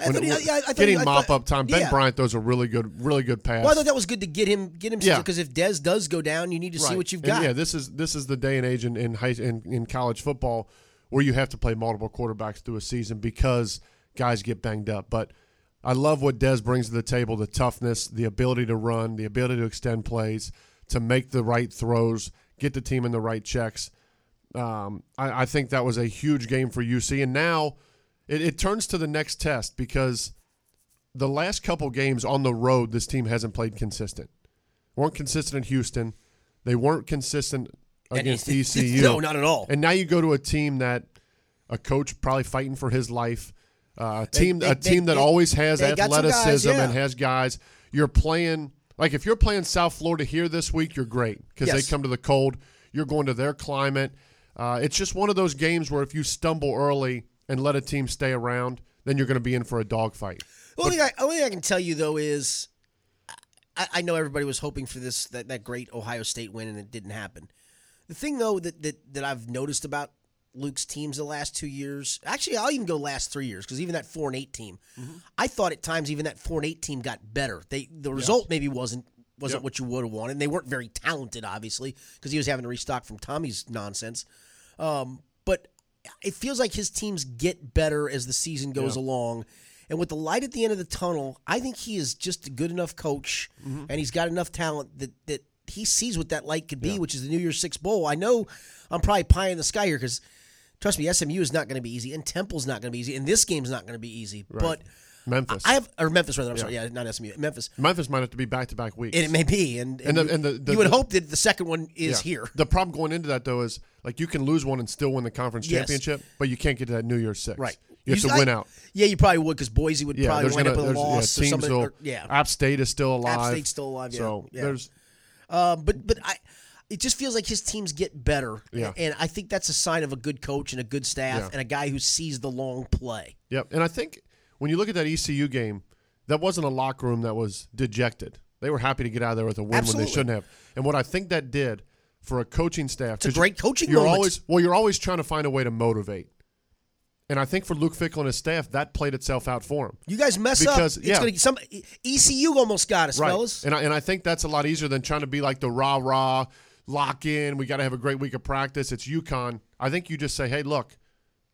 I When thought he- it- I getting mop up time. Ben yeah. Bryant throws a really good, really good pass. Well, I thought that was good to get him get him Yeah. because if Des does go down, you need to see what you've And got. yeah, this is this is the day and age in in, high, in in college football where you have to play multiple quarterbacks through a season because guys get banged up. But I love what Des brings to the table: the toughness, the ability to run, the ability to extend plays, to make the right throws, get the team in the right checks. Um, I, I think that was a huge game for UC, and now it, it turns to the next test because the last couple games on the road, this team hasn't played consistent. weren't consistent in Houston. They weren't consistent against ECU. No, not at all. And now you go to a team that a coach probably fighting for his life, uh, a team they- a team they- that always has they some guys, athleticism and has guys. You're playing like if you're playing South Florida here this week, you're great because Yes. they come to the cold. You're going to their climate. Uh, it's just one of those games where if you stumble early and let a team stay around, then you're going to be in for a dogfight. The only thing, I, only thing I can tell you though is, I, I know everybody was hoping for this that, that great Ohio State win, and it didn't happen. The thing though that that, that I've noticed about Luke's teams the last two years, actually, I'll even go last three years because even that four and eight team, I thought at times even that four and eight team got better. They the result maybe wasn't wasn't Yep. what you would have wanted. And they weren't very talented, obviously, because he was having to restock from Tommy's nonsense. Um, but it feels like his teams get better as the season goes Yeah. along. And with the light at the end of the tunnel, I think he is just a good enough coach, mm-hmm. and he's got enough talent that that he sees what that light could be, which is the New Year's Six bowl. I know I'm probably pie in the sky here because trust me, SMU is not going to be easy, and Temple's not going to be easy, and this game's not going to be easy. But Memphis. I have or Memphis rather. I'm sorry, yeah, not SMU, Memphis. Memphis might have to be back to back weeks. And it may be, and, And the- you, and the- the- you would the- hope that the second one is Yeah. here. The problem going into that though is like you can lose one and still win the conference Yes. championship, but you can't get to that New Year's Six. Right. You have You- to I- win out. Yeah, you probably would because Boise would Yeah, probably wind gonna up with a loss yeah, or teams something. will. or- yeah, App State is still alive. App State's still alive, yeah, So yeah. there's Uh, but but I, it just feels like his teams get better. Yeah. and I think that's a sign of a good coach and a good staff Yeah. and a guy who sees the long play. Yep. And I think when you look at that ECU game, that wasn't a locker room that was dejected. They were happy to get out of there with a win when they shouldn't have. And what I think that did for a coaching staff, It's a great coaching You're moment. always well. You're always trying to find a way to motivate. And I think for Luke Fickell and his staff, that played itself out for him. You guys mess Because, up, it's yeah. gonna some ECU almost got us, Right. fellas. And I, and I think that's a lot easier than trying to be like the rah rah, lock in. We got to have a great week of practice. It's UConn. I think you just say, hey, look,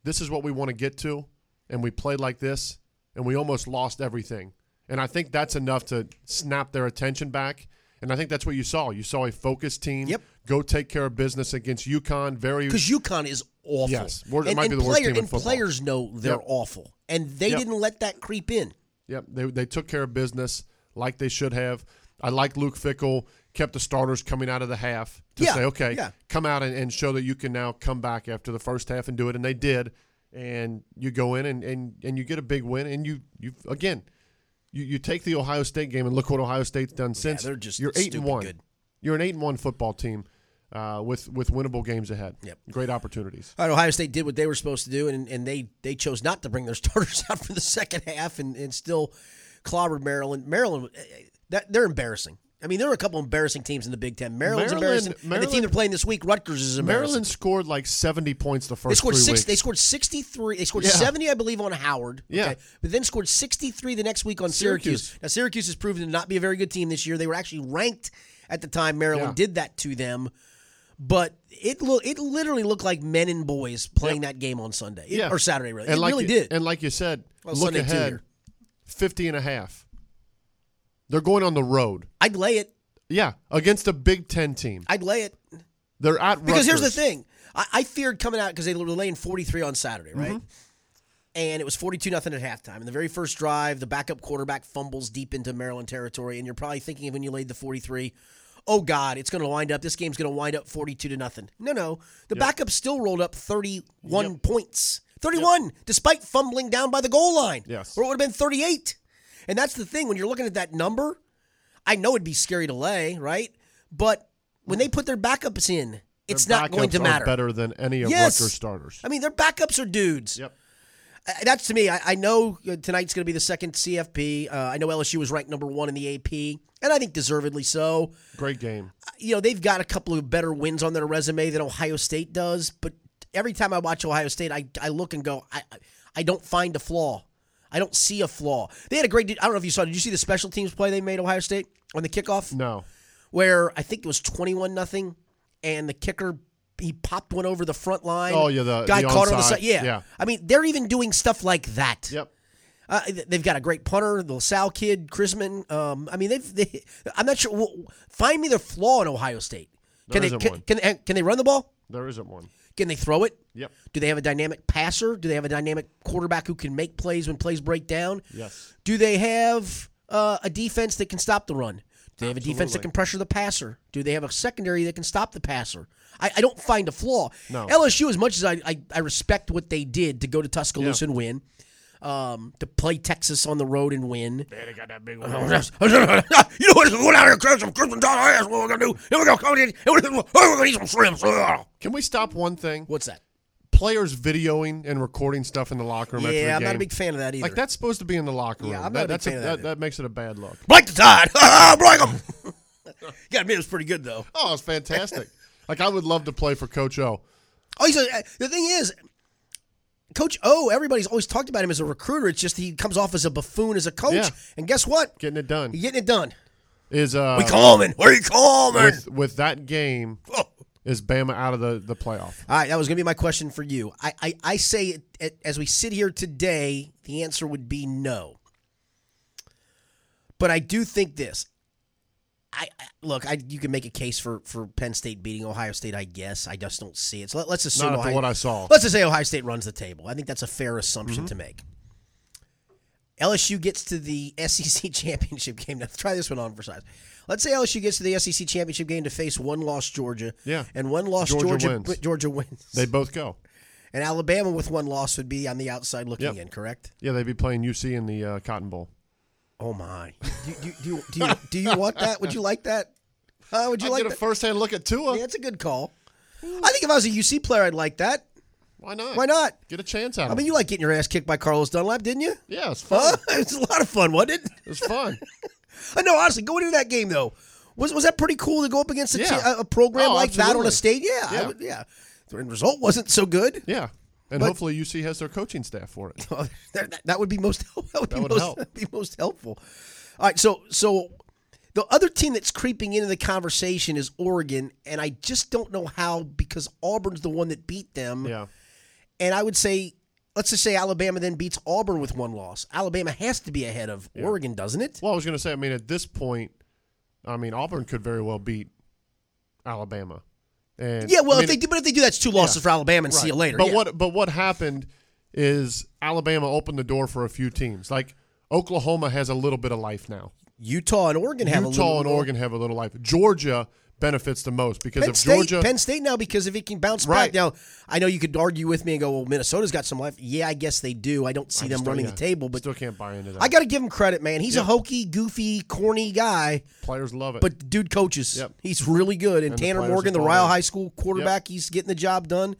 this is what we want to get to, and we played like this, and we almost lost everything. And I think that's enough to snap their attention back. And I think that's what you saw. You saw a focused team Yep. go take care of business against UConn. Very Because UConn is awful. Yes. It and, might be the worst team in and football. players know they're Yep. awful, and they Yep. didn't let that creep in. Yep, they they took care of business like they should have. I like Luke Fickell kept the starters coming out of the half to Yeah, say, okay, yeah. come out and, and show that you can now come back after the first half and do it, and they did. And you go in and, and, and you get a big win, and you you again, you, you take the Ohio State game and look what Ohio State's done since. they're just you're eight and one. good. You're an eight and one football team uh, with with winnable games ahead. Yep. great opportunities. All right, Ohio State did what they were supposed to do, and, and they, they chose not to bring their starters out for the second half and, and still clobbered Maryland. Maryland, eh, eh, that, they're embarrassing. I mean, there are a couple embarrassing teams in the Big Ten. Maryland's Maryland- embarrassing, and the team they're playing this week, Rutgers, is embarrassing. Maryland scored like seventy points the first They scored six. weeks. They scored sixty three. They scored Yeah. seventy, I believe, on Howard. Yeah. but then scored sixty three the next week on Syracuse. Syracuse. Now Syracuse has proven to not be a very good team this year. They were actually ranked at the time Maryland Yeah. did that to them, but it look it literally looked like men and boys playing that game on Sunday It- Yeah. or Saturday. Really, And it like really you, did. And like you said, Well, look Sunday ahead, here. 50 and a half. They're going on the road. I'd lay it. Yeah, against a Big Ten team. I'd lay it They're at because here's the thing. I, I feared coming out because they were laying forty three on Saturday, right? Mm-hmm. and it was 42 nothing at halftime. In the very first drive, the backup quarterback fumbles deep into Maryland territory, and you're probably thinking of when you laid the 43, oh God, it's going to wind up. This game's going to wind up forty-two to nothing. No, no, the backup still rolled up thirty-one Yep. points. Thirty-one, despite fumbling down by the goal line. Yes. or it would have been thirty-eight. And that's the thing when you're looking at that number. I know it'd be scary to lay, right? But when they put their backups in, it's Their not going to matter. better than any of Yes. Rutgers starters. I mean, their backups are dudes. Yep. Uh, That's to me. I, I know uh, tonight's going to be the second CFP. Uh, I know LSU was ranked number one in the AP, and I think deservedly so. Great game. You know, they've got a couple of better wins on their resume than Ohio State does. But every time I watch Ohio State, I, I look and go, I- I don't find a flaw. I don't see a flaw. They had a great. I don't know if you saw. Did you see the special teams play they made Ohio State on the kickoff? No. Where I think it was twenty-one nothing, and the kicker he popped one over the front line. Oh, yeah, the- guy the caught it on the side. Yeah. Yeah. I mean, they're even doing stuff like that. Yep. Uh, they've got a great punter, the LaSalle kid, Chrisman. Um, I mean, they've. They, I'm not sure. well, Find me the flaw in Ohio State. Can There they can, can, can they run the ball? There isn't one. Can they throw it? Yep. Do they have a dynamic passer? Do they have a dynamic quarterback who can make plays when plays break down? Yes. Do they have uh, a defense that can stop the run? Do they have a defense that can pressure the passer? Do they have a secondary that can stop the passer? I, I don't find a flaw. No. LSU, as much as I, I, I respect what they did to go to Tuscaloosa Yeah. and win, um, to play Texas on the road and win. They got that big you know what? We're going out here and some Christmas dollar ass. What we're gonna do? Here we go. Come in. We're gonna eat some shrimps. Can we stop one thing? What's that? Players videoing and recording stuff in the locker room. after Yeah, the I'm not a big fan of that either. Like that's supposed to be in the locker room. Yeah, I'm not a that, big that's fan of that that, that makes it a bad look. Break the tide. Break them. you gotta it was pretty good though. Oh, it was fantastic. like I would love to play for Coach O. Oh, he's a, the thing is, Coach O. Everybody's always talked about him as a recruiter. It's just he comes off as a buffoon as a coach. Yeah. And guess what? Getting it done He's getting it done. is uh we coming. We coming. with with that game Oh. is Bama out of the the playoff. All right, that was going to be my question for you. I, I, I say, it, it, as we sit here today, the answer would be no. But I do think this. I, I look. I you can make a case for for Penn State beating Ohio State. I guess I just don't see it. So let, us assume Not Ohio, what I saw. Let's just say Ohio State runs the table. I think that's a fair assumption Mm-hmm. to make. LSU gets to the SEC championship game. Now, try this one on for size. Let's say LSU gets to the SEC championship game to face one loss Georgia. Yeah. And one loss Georgia Georgia wins. Georgia wins. They both go. And Alabama with one loss would be on the outside looking Yep. in, correct? Yeah, they'd be playing UC in the uh, Cotton Bowl. Oh my! Do, do, do, you- do, you, do you want that? Would you like that? Huh? Would you I like get a that? first hand look at Tua. Yeah, that's a good call. I think if I was a UC player, I'd like that. Why not? Why not? Get a chance out I of mean, it. you like getting your ass kicked by Carlos Dunlap, didn't you? Yeah, it's fun. Huh? It was a lot of fun, wasn't it? It's fun. I know, honestly, going into that game though, was was that pretty cool to go up against a, Yeah. te- a, a program Oh, like that on a stage? Yeah, I Yeah. would, yeah. The end result wasn't so good. Yeah. And But- hopefully UC has their coaching staff for it. Oh, that, that- that would be most that would, be, would most, be most helpful. All right, so so the other team that's creeping into the conversation is Oregon, and I just don't know how because Auburn's the one that beat them. Yeah. And I would say, let's just say Alabama then beats Auburn with one loss. Alabama has to be ahead of Oregon, doesn't it? Well, I was going to say, I mean, at this point, I mean, Auburn could very well beat Alabama. And yeah, well, I if they do, but if they do, that's two losses Yeah. for Alabama, and see you later. But Yeah. what but what happened is Alabama opened the door for a few teams. Like Oklahoma has a little bit of life now. Utah and Oregon have a Utah little and. Oregon have a little life. Georgia benefits the most because Penn if State, Georgia Penn State now because if he can bounce Right. back now, I know you could argue with me and go, "Well, Minnesota's got some life." Yeah, I guess they do. I don't see I them running yeah, the table, but still can't buy into that. I got to give him credit, man. He's a hokey, goofy, corny guy, players love it. but dude coaches. Yep. He's really good. And, And Tanner players Morgan, the Ryle. High School quarterback, he's getting the job done.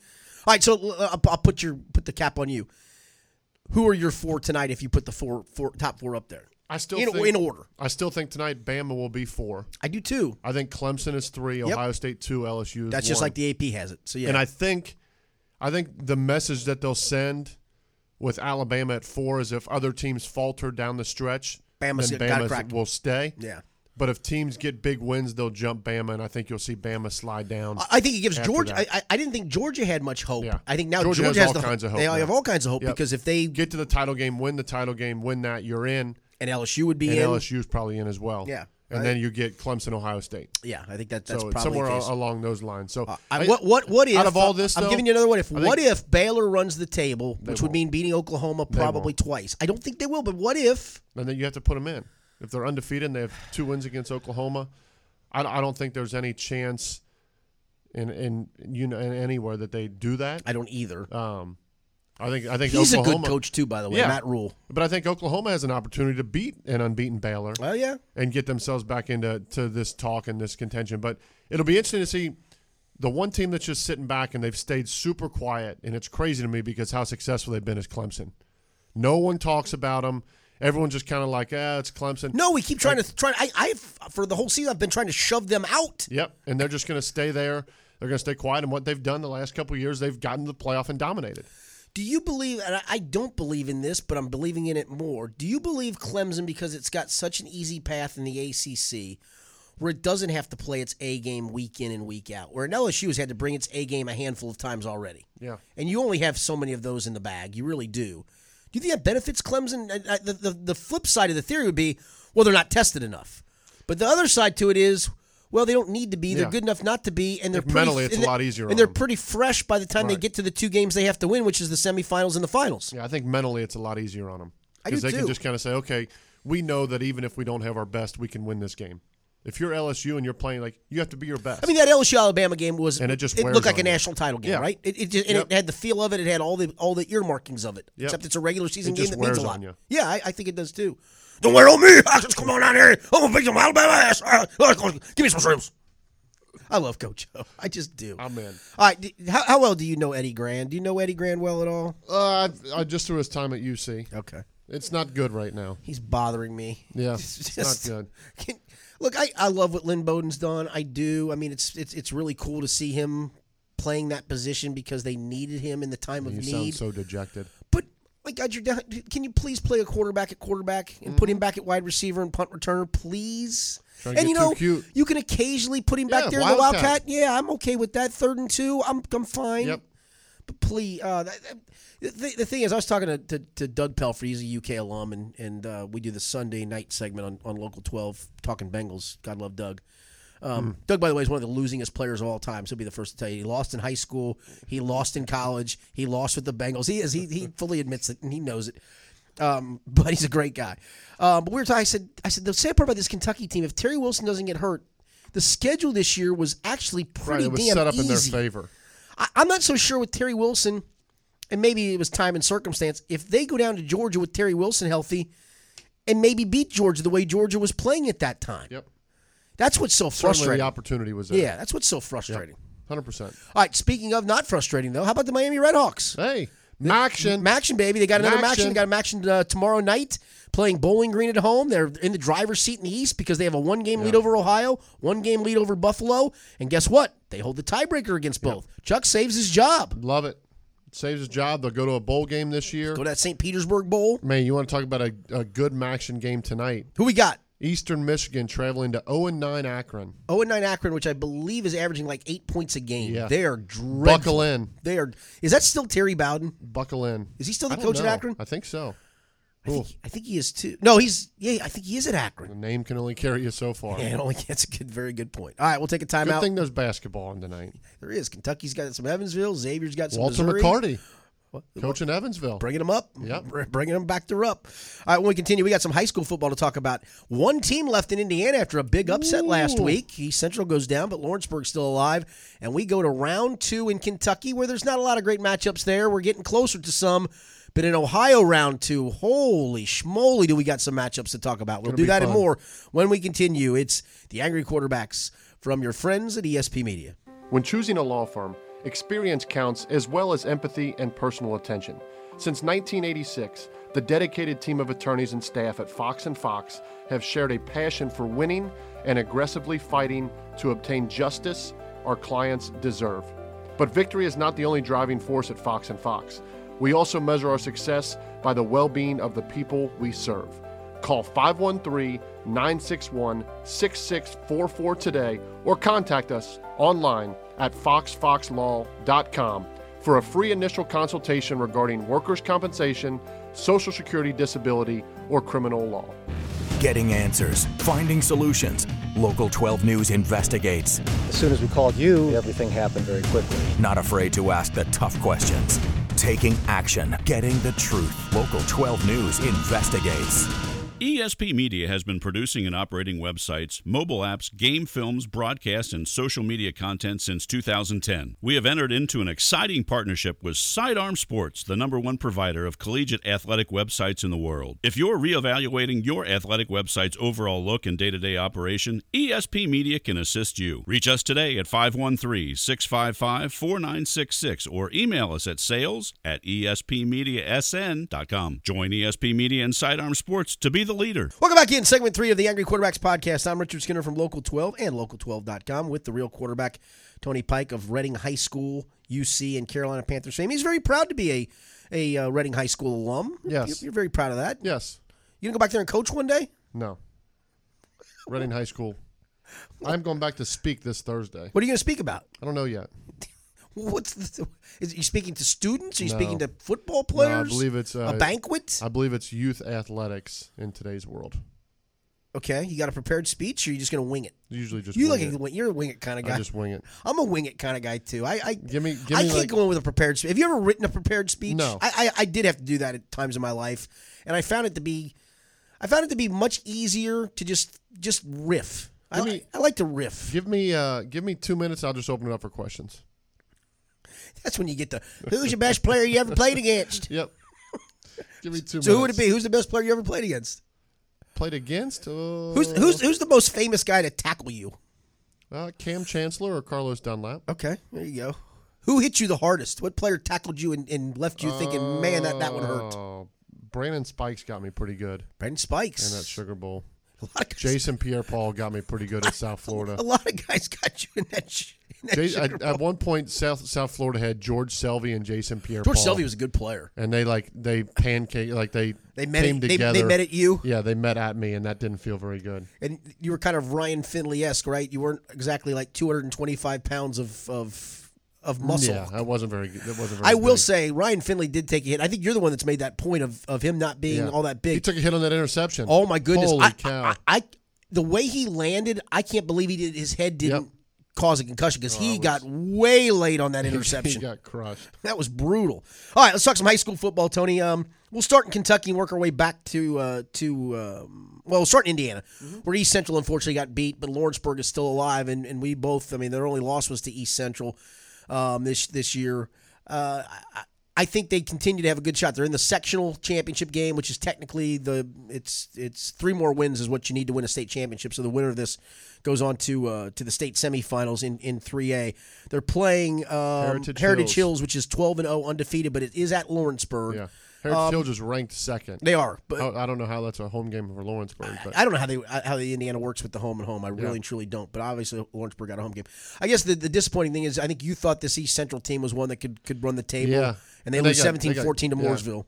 All right, so uh, I'll, I'll put your put the cap on you. Who are your four tonight? If you put the four, four top four up there, I still in, think, in order. I still think tonight Bama will be four. I do too. I think Clemson is three, Ohio State two, LSU is That's just like the AP has it. So yeah, And I think, I think the message that they'll send with Alabama at four is if other teams falter down the stretch, Bama's then Bama will stay. yeah. But if teams get big wins, they'll jump Bama, and I think you'll see Bama slide down. I- think it gives Georgia. I. I, I didn't think Georgia had much hope. Yeah. I think now Georgia Georgia, has has all the, kinds of hope They now. have all kinds of hope Yep. because if they get to the title game, win the title game, win that, you're in, and LSU would be and in. LSU's probably in as well. Yeah. and I- then you get Clemson, Ohio State. Yeah, I think that that's so probably somewhere along those lines. So Uh, I, what what what if out of all this, I'm though, giving you another one. If I what if Baylor runs the table, which would mean beating Oklahoma probably twice. I don't think they will, but what if? and then you have to put them in. If they're undefeated and they have two wins against Oklahoma, I, I don't think there's any chance in in you know in anywhere that they do that. I don't either. Um, I think I think He's Oklahoma, a good coach too, by the way, Yeah. Matt Rhule. but I think Oklahoma has an opportunity to beat an unbeaten Baylor Well, yeah. and get themselves back into to this talk and this contention. But it'll be interesting to see the one team that's just sitting back and they've stayed super quiet, and it's crazy to me because how successful they've been is Clemson. No one talks about them. Everyone's just kind of like, ah, it's Clemson. No, we keep trying to try. I, I've for the whole season, I've been trying to shove them out. Yep, and they're just going to stay there. They're going to stay quiet. And what they've done the last couple of years, they've gotten to the playoff and dominated. Do you believe? And I- don't believe in this, but I'm believing in it more. Do you believe Clemson because it's got such an easy path in the ACC, where it doesn't have to play its A game week in and week out, where LSU has had to bring its A game a handful of times already, Yeah. and you only have so many of those in the bag. You really do. Do you think that benefits Clemson? The, the, the flip side of the theory would be, well, they're not tested enough. But the other side to it is, well, they don't need to be. They're Yeah. good enough not to be, and they're pretty, mentally it's and a lot easier And they're them. pretty fresh by the time they get to the two games they have to win, which is the semifinals and the finals. Yeah, I think mentally it's a lot easier on them because they too. can just kind of say, okay, we know that even if we don't have our best, we can win this game. If you're LSU and you're playing like you have to be your best. I mean, that LSU Alabama game was And it just it looked like a you. national title game, Yeah. right? It, it just, and Yep. it had the feel of it. It had all the all the earmarkings of it. Yep. Except it's a regular season game that means a lot. you. Yeah, I, I think it does too. Don't wear on me. I just come on down here. I'm gonna beat some Alabama ass. Give me some shrimps. I love Coach O. I just do. I'm in. All right, how, how well do you know Eddie Gran? Do you know Eddie Gran well at all? Uh, I, I just through his time at UC. Okay, It's not good right now. he's bothering me. Yeah, It's it's just- not good. Can, look, I, I love what Lynn Bowden's done. I do. I mean, it's it's it's really cool to see him playing that position because they needed him in the time of You need. sound so dejected. My God, you're down. Can you please play a quarterback at quarterback and put him back at wide receiver and punt returner, please? And you know, you can occasionally put him back Yeah, there in the Wildcat. Wildcat. Yeah, I'm okay with that. Third and two, I'm I'm fine. Yep. But please, uh, that, that- the, the thing is, I was talking to, to, to Doug Pelfrey. He's a UK alum, and and uh, we do the Sunday night segment on, on Local 12, talking Bengals. God love Doug. Um, Doug, by the way, is one of the losingest players of all time. So he'll be the first to tell you. He lost in high school. He lost in college. He lost with the Bengals. He is. He, he fully admits it, and he knows it. Um, but he's a great guy. Um, but we were talking. I said, I said the sad part about this Kentucky team, if Terry Wilson doesn't get hurt, the schedule this year was actually Right, pretty it was damn set up easy. in their favor. I, I'm not so sure with Terry Wilson, and maybe it was time and circumstance. If they go down to Georgia with Terry Wilson healthy, and maybe beat Georgia the way Georgia was playing at that time, Yep. That's what's so Certainly frustrating. the opportunity was there. yeah, that's what's so frustrating. Hundred percent. All right, speaking of not frustrating though, how about the Miami Redhawks? Hey, Maction. Maction, baby. They got another Maction. They got a Maction uh, tomorrow night playing Bowling Green at home. They're in the driver's seat in the East because they have a one game lead over Ohio, one game lead over Buffalo. And guess what? They hold the tiebreaker against both. Chuck saves his job. Love it. Saves his job. They'll go to a bowl game this year. Go to that St. Petersburg Bowl. Man, you want to talk about a, a good Maction game tonight? Who we got? Eastern Michigan traveling to 0 and 9 Akron. 0 and 9 Akron, which I believe is averaging like eight points a game. Yeah. They are dreadful. Buckle in. They are. Is that still Terry Bowden? Buckle in. Is he still the coach at. Akron? I think so. I think, I think he is too. No, he's yeah. I think he is at Akron. The name can only carry you so far. Yeah, it only gets a good, very good point. All right, we'll take a Good timeout. thing there's basketball on tonight. There is. Kentucky's got some Evansville. Xavier's got some Walter Missouri. McCarty? Coach in Evansville. Bringing them up. Yep. Bringing them back to up. All right, when we continue, we got some high school football to talk about. One team left in Indiana after a big upset last week. East Central goes down, but Lawrenceburg's still alive. And we go to round two in Kentucky, where there's not a lot of great matchups there. We're getting closer to some. But in Ohio, round two, holy schmoly, do we got some matchups to talk about? We'll Gonna do be that and more when we continue. It's the Angry Quarterbacks from your friends at ESP Media. When choosing a law firm, experience counts as well as empathy and personal attention. Since 1986, the dedicated team of attorneys and staff at Fox and Fox have shared a passion for winning and aggressively fighting to obtain justice our clients deserve. But victory is not the only driving force at Fox and Fox. We also measure our success by the well-being of the people we serve. Call 513 961 6644 today or contact us online at foxfoxlaw.com for a free initial consultation regarding workers' compensation, Social Security disability, or criminal law. Getting answers, finding solutions. Local 12 News investigates. As soon as we called you, everything happened very quickly. Not afraid to ask the tough questions. Taking action, getting the truth. Local 12 News investigates. ESP Media has been producing and operating websites, mobile apps, game films, broadcasts, and social media content since 2010. We have entered into an exciting partnership with Sidearm Sports, the number one provider of collegiate athletic websites in the world. If you're reevaluating your athletic website's overall look and day to day operation, ESP Media can assist you. Reach us today at 513 655 4966 or email us at sales at espmediasn.com. Join ESP Media and Sidearm Sports to be the leader. Welcome back in segment three of the Angry Quarterbacks podcast. I'm Richard Skinner from Local 12 and Local12.com with the real quarterback, Tony Pike of Reading High School, UC, and Carolina Panthers fame. He's very proud to be a a uh, Reading High School alum. Yes. You're, you're very proud of that. Yes. You gonna go back there and coach one day? No. Reading High School. I'm going back to speak this Thursday. What are you gonna speak about? I don't know yet. What's the, is you speaking to students? Are you No. speaking to football No, players? I believe it's uh, a banquet. I believe it's youth athletics in today's world. Okay, you got a prepared speech, or you just gonna wing it? Usually just You wing like it. a, you're a wing it kind of guy. I just wing it. I'm a wing it kind of guy too. I, I Give me, give I me can't like, go in with a prepared speech. Have you ever written a prepared speech? No. I, I I did have to do that at times in my life, and I found it to be, I found it to be much easier to just just riff. I, Give li- me- I like to riff. give me, uh, give me two minutes. I'll just open it up for questions. That's when you get the who's your best player you ever played against. Yep. give me two. So who would it be? Who's the best player you ever played against? Played against? Uh, Who's who's who's the most famous guy to tackle you? uh, Kam Chancellor or Carlos Dunlap? Okay, there you go. Who hit you the hardest? What player tackled you and, and left you thinking, man, that, that one hurt? Oh, Brandon Spikes got me pretty good Brandon Spikes. in that Sugar Bowl. a, lot of guys, Jason Pierre-Paul got me pretty good at South Florida. a lot of guys got you in that. Sh- In that Jay, at, at one point, South South Florida had George Selvie and Jason Pierre-Paul. George Selvie was a good player. and they like they pancake like they They met came at, together. they met at you, yeah, they met at me, and that didn't feel very good. and you were kind of Ryan Finley esque, right? You weren't exactly like 225 pounds of of of muscle. Yeah, that wasn't very. good. That wasn't. Very I will big. say Ryan Finley did take a hit. I think you're the one that's made that point of, of him not being Yeah. all that big. He took a hit on that interception. oh my goodness! Holy I, cow! I, I, the way he landed, I can't believe he did. His head didn't Yep. Cause a concussion because he was- got way late on that he interception. got crushed. That was brutal. All right, let's talk some high school football, Tony. Um, we'll start in Kentucky and work our way back to uh, to um, well, we'll start in Indiana, where East Central unfortunately got beat, but Lawrenceburg is still alive, and, and we both. I mean, their only loss was to East Central um, this this year. Uh, I, I think they continue to have a good shot. They're in the sectional championship game, which is technically the it's it's three more wins is what you need to win a state championship. So the winner of this goes on to uh, to the state semifinals in in three A. They're playing um, Heritage Heritage Hills. Hills, which is twelve and zero undefeated, but it is at Lawrenceburg. Yeah, Heritage Hills um, is ranked second. They are, but I, I don't know how that's a home game for Lawrenceburg, but I don't know how they uh, how the Indiana works with the home and home. I really Yeah. and truly don't. But obviously, Lawrenceburg got a home game. I guess the, the disappointing thing is, I think you thought this East Central team was one that could could run the table. Yeah. and they And lose got- 17 they got- 14 to yeah. Mooresville.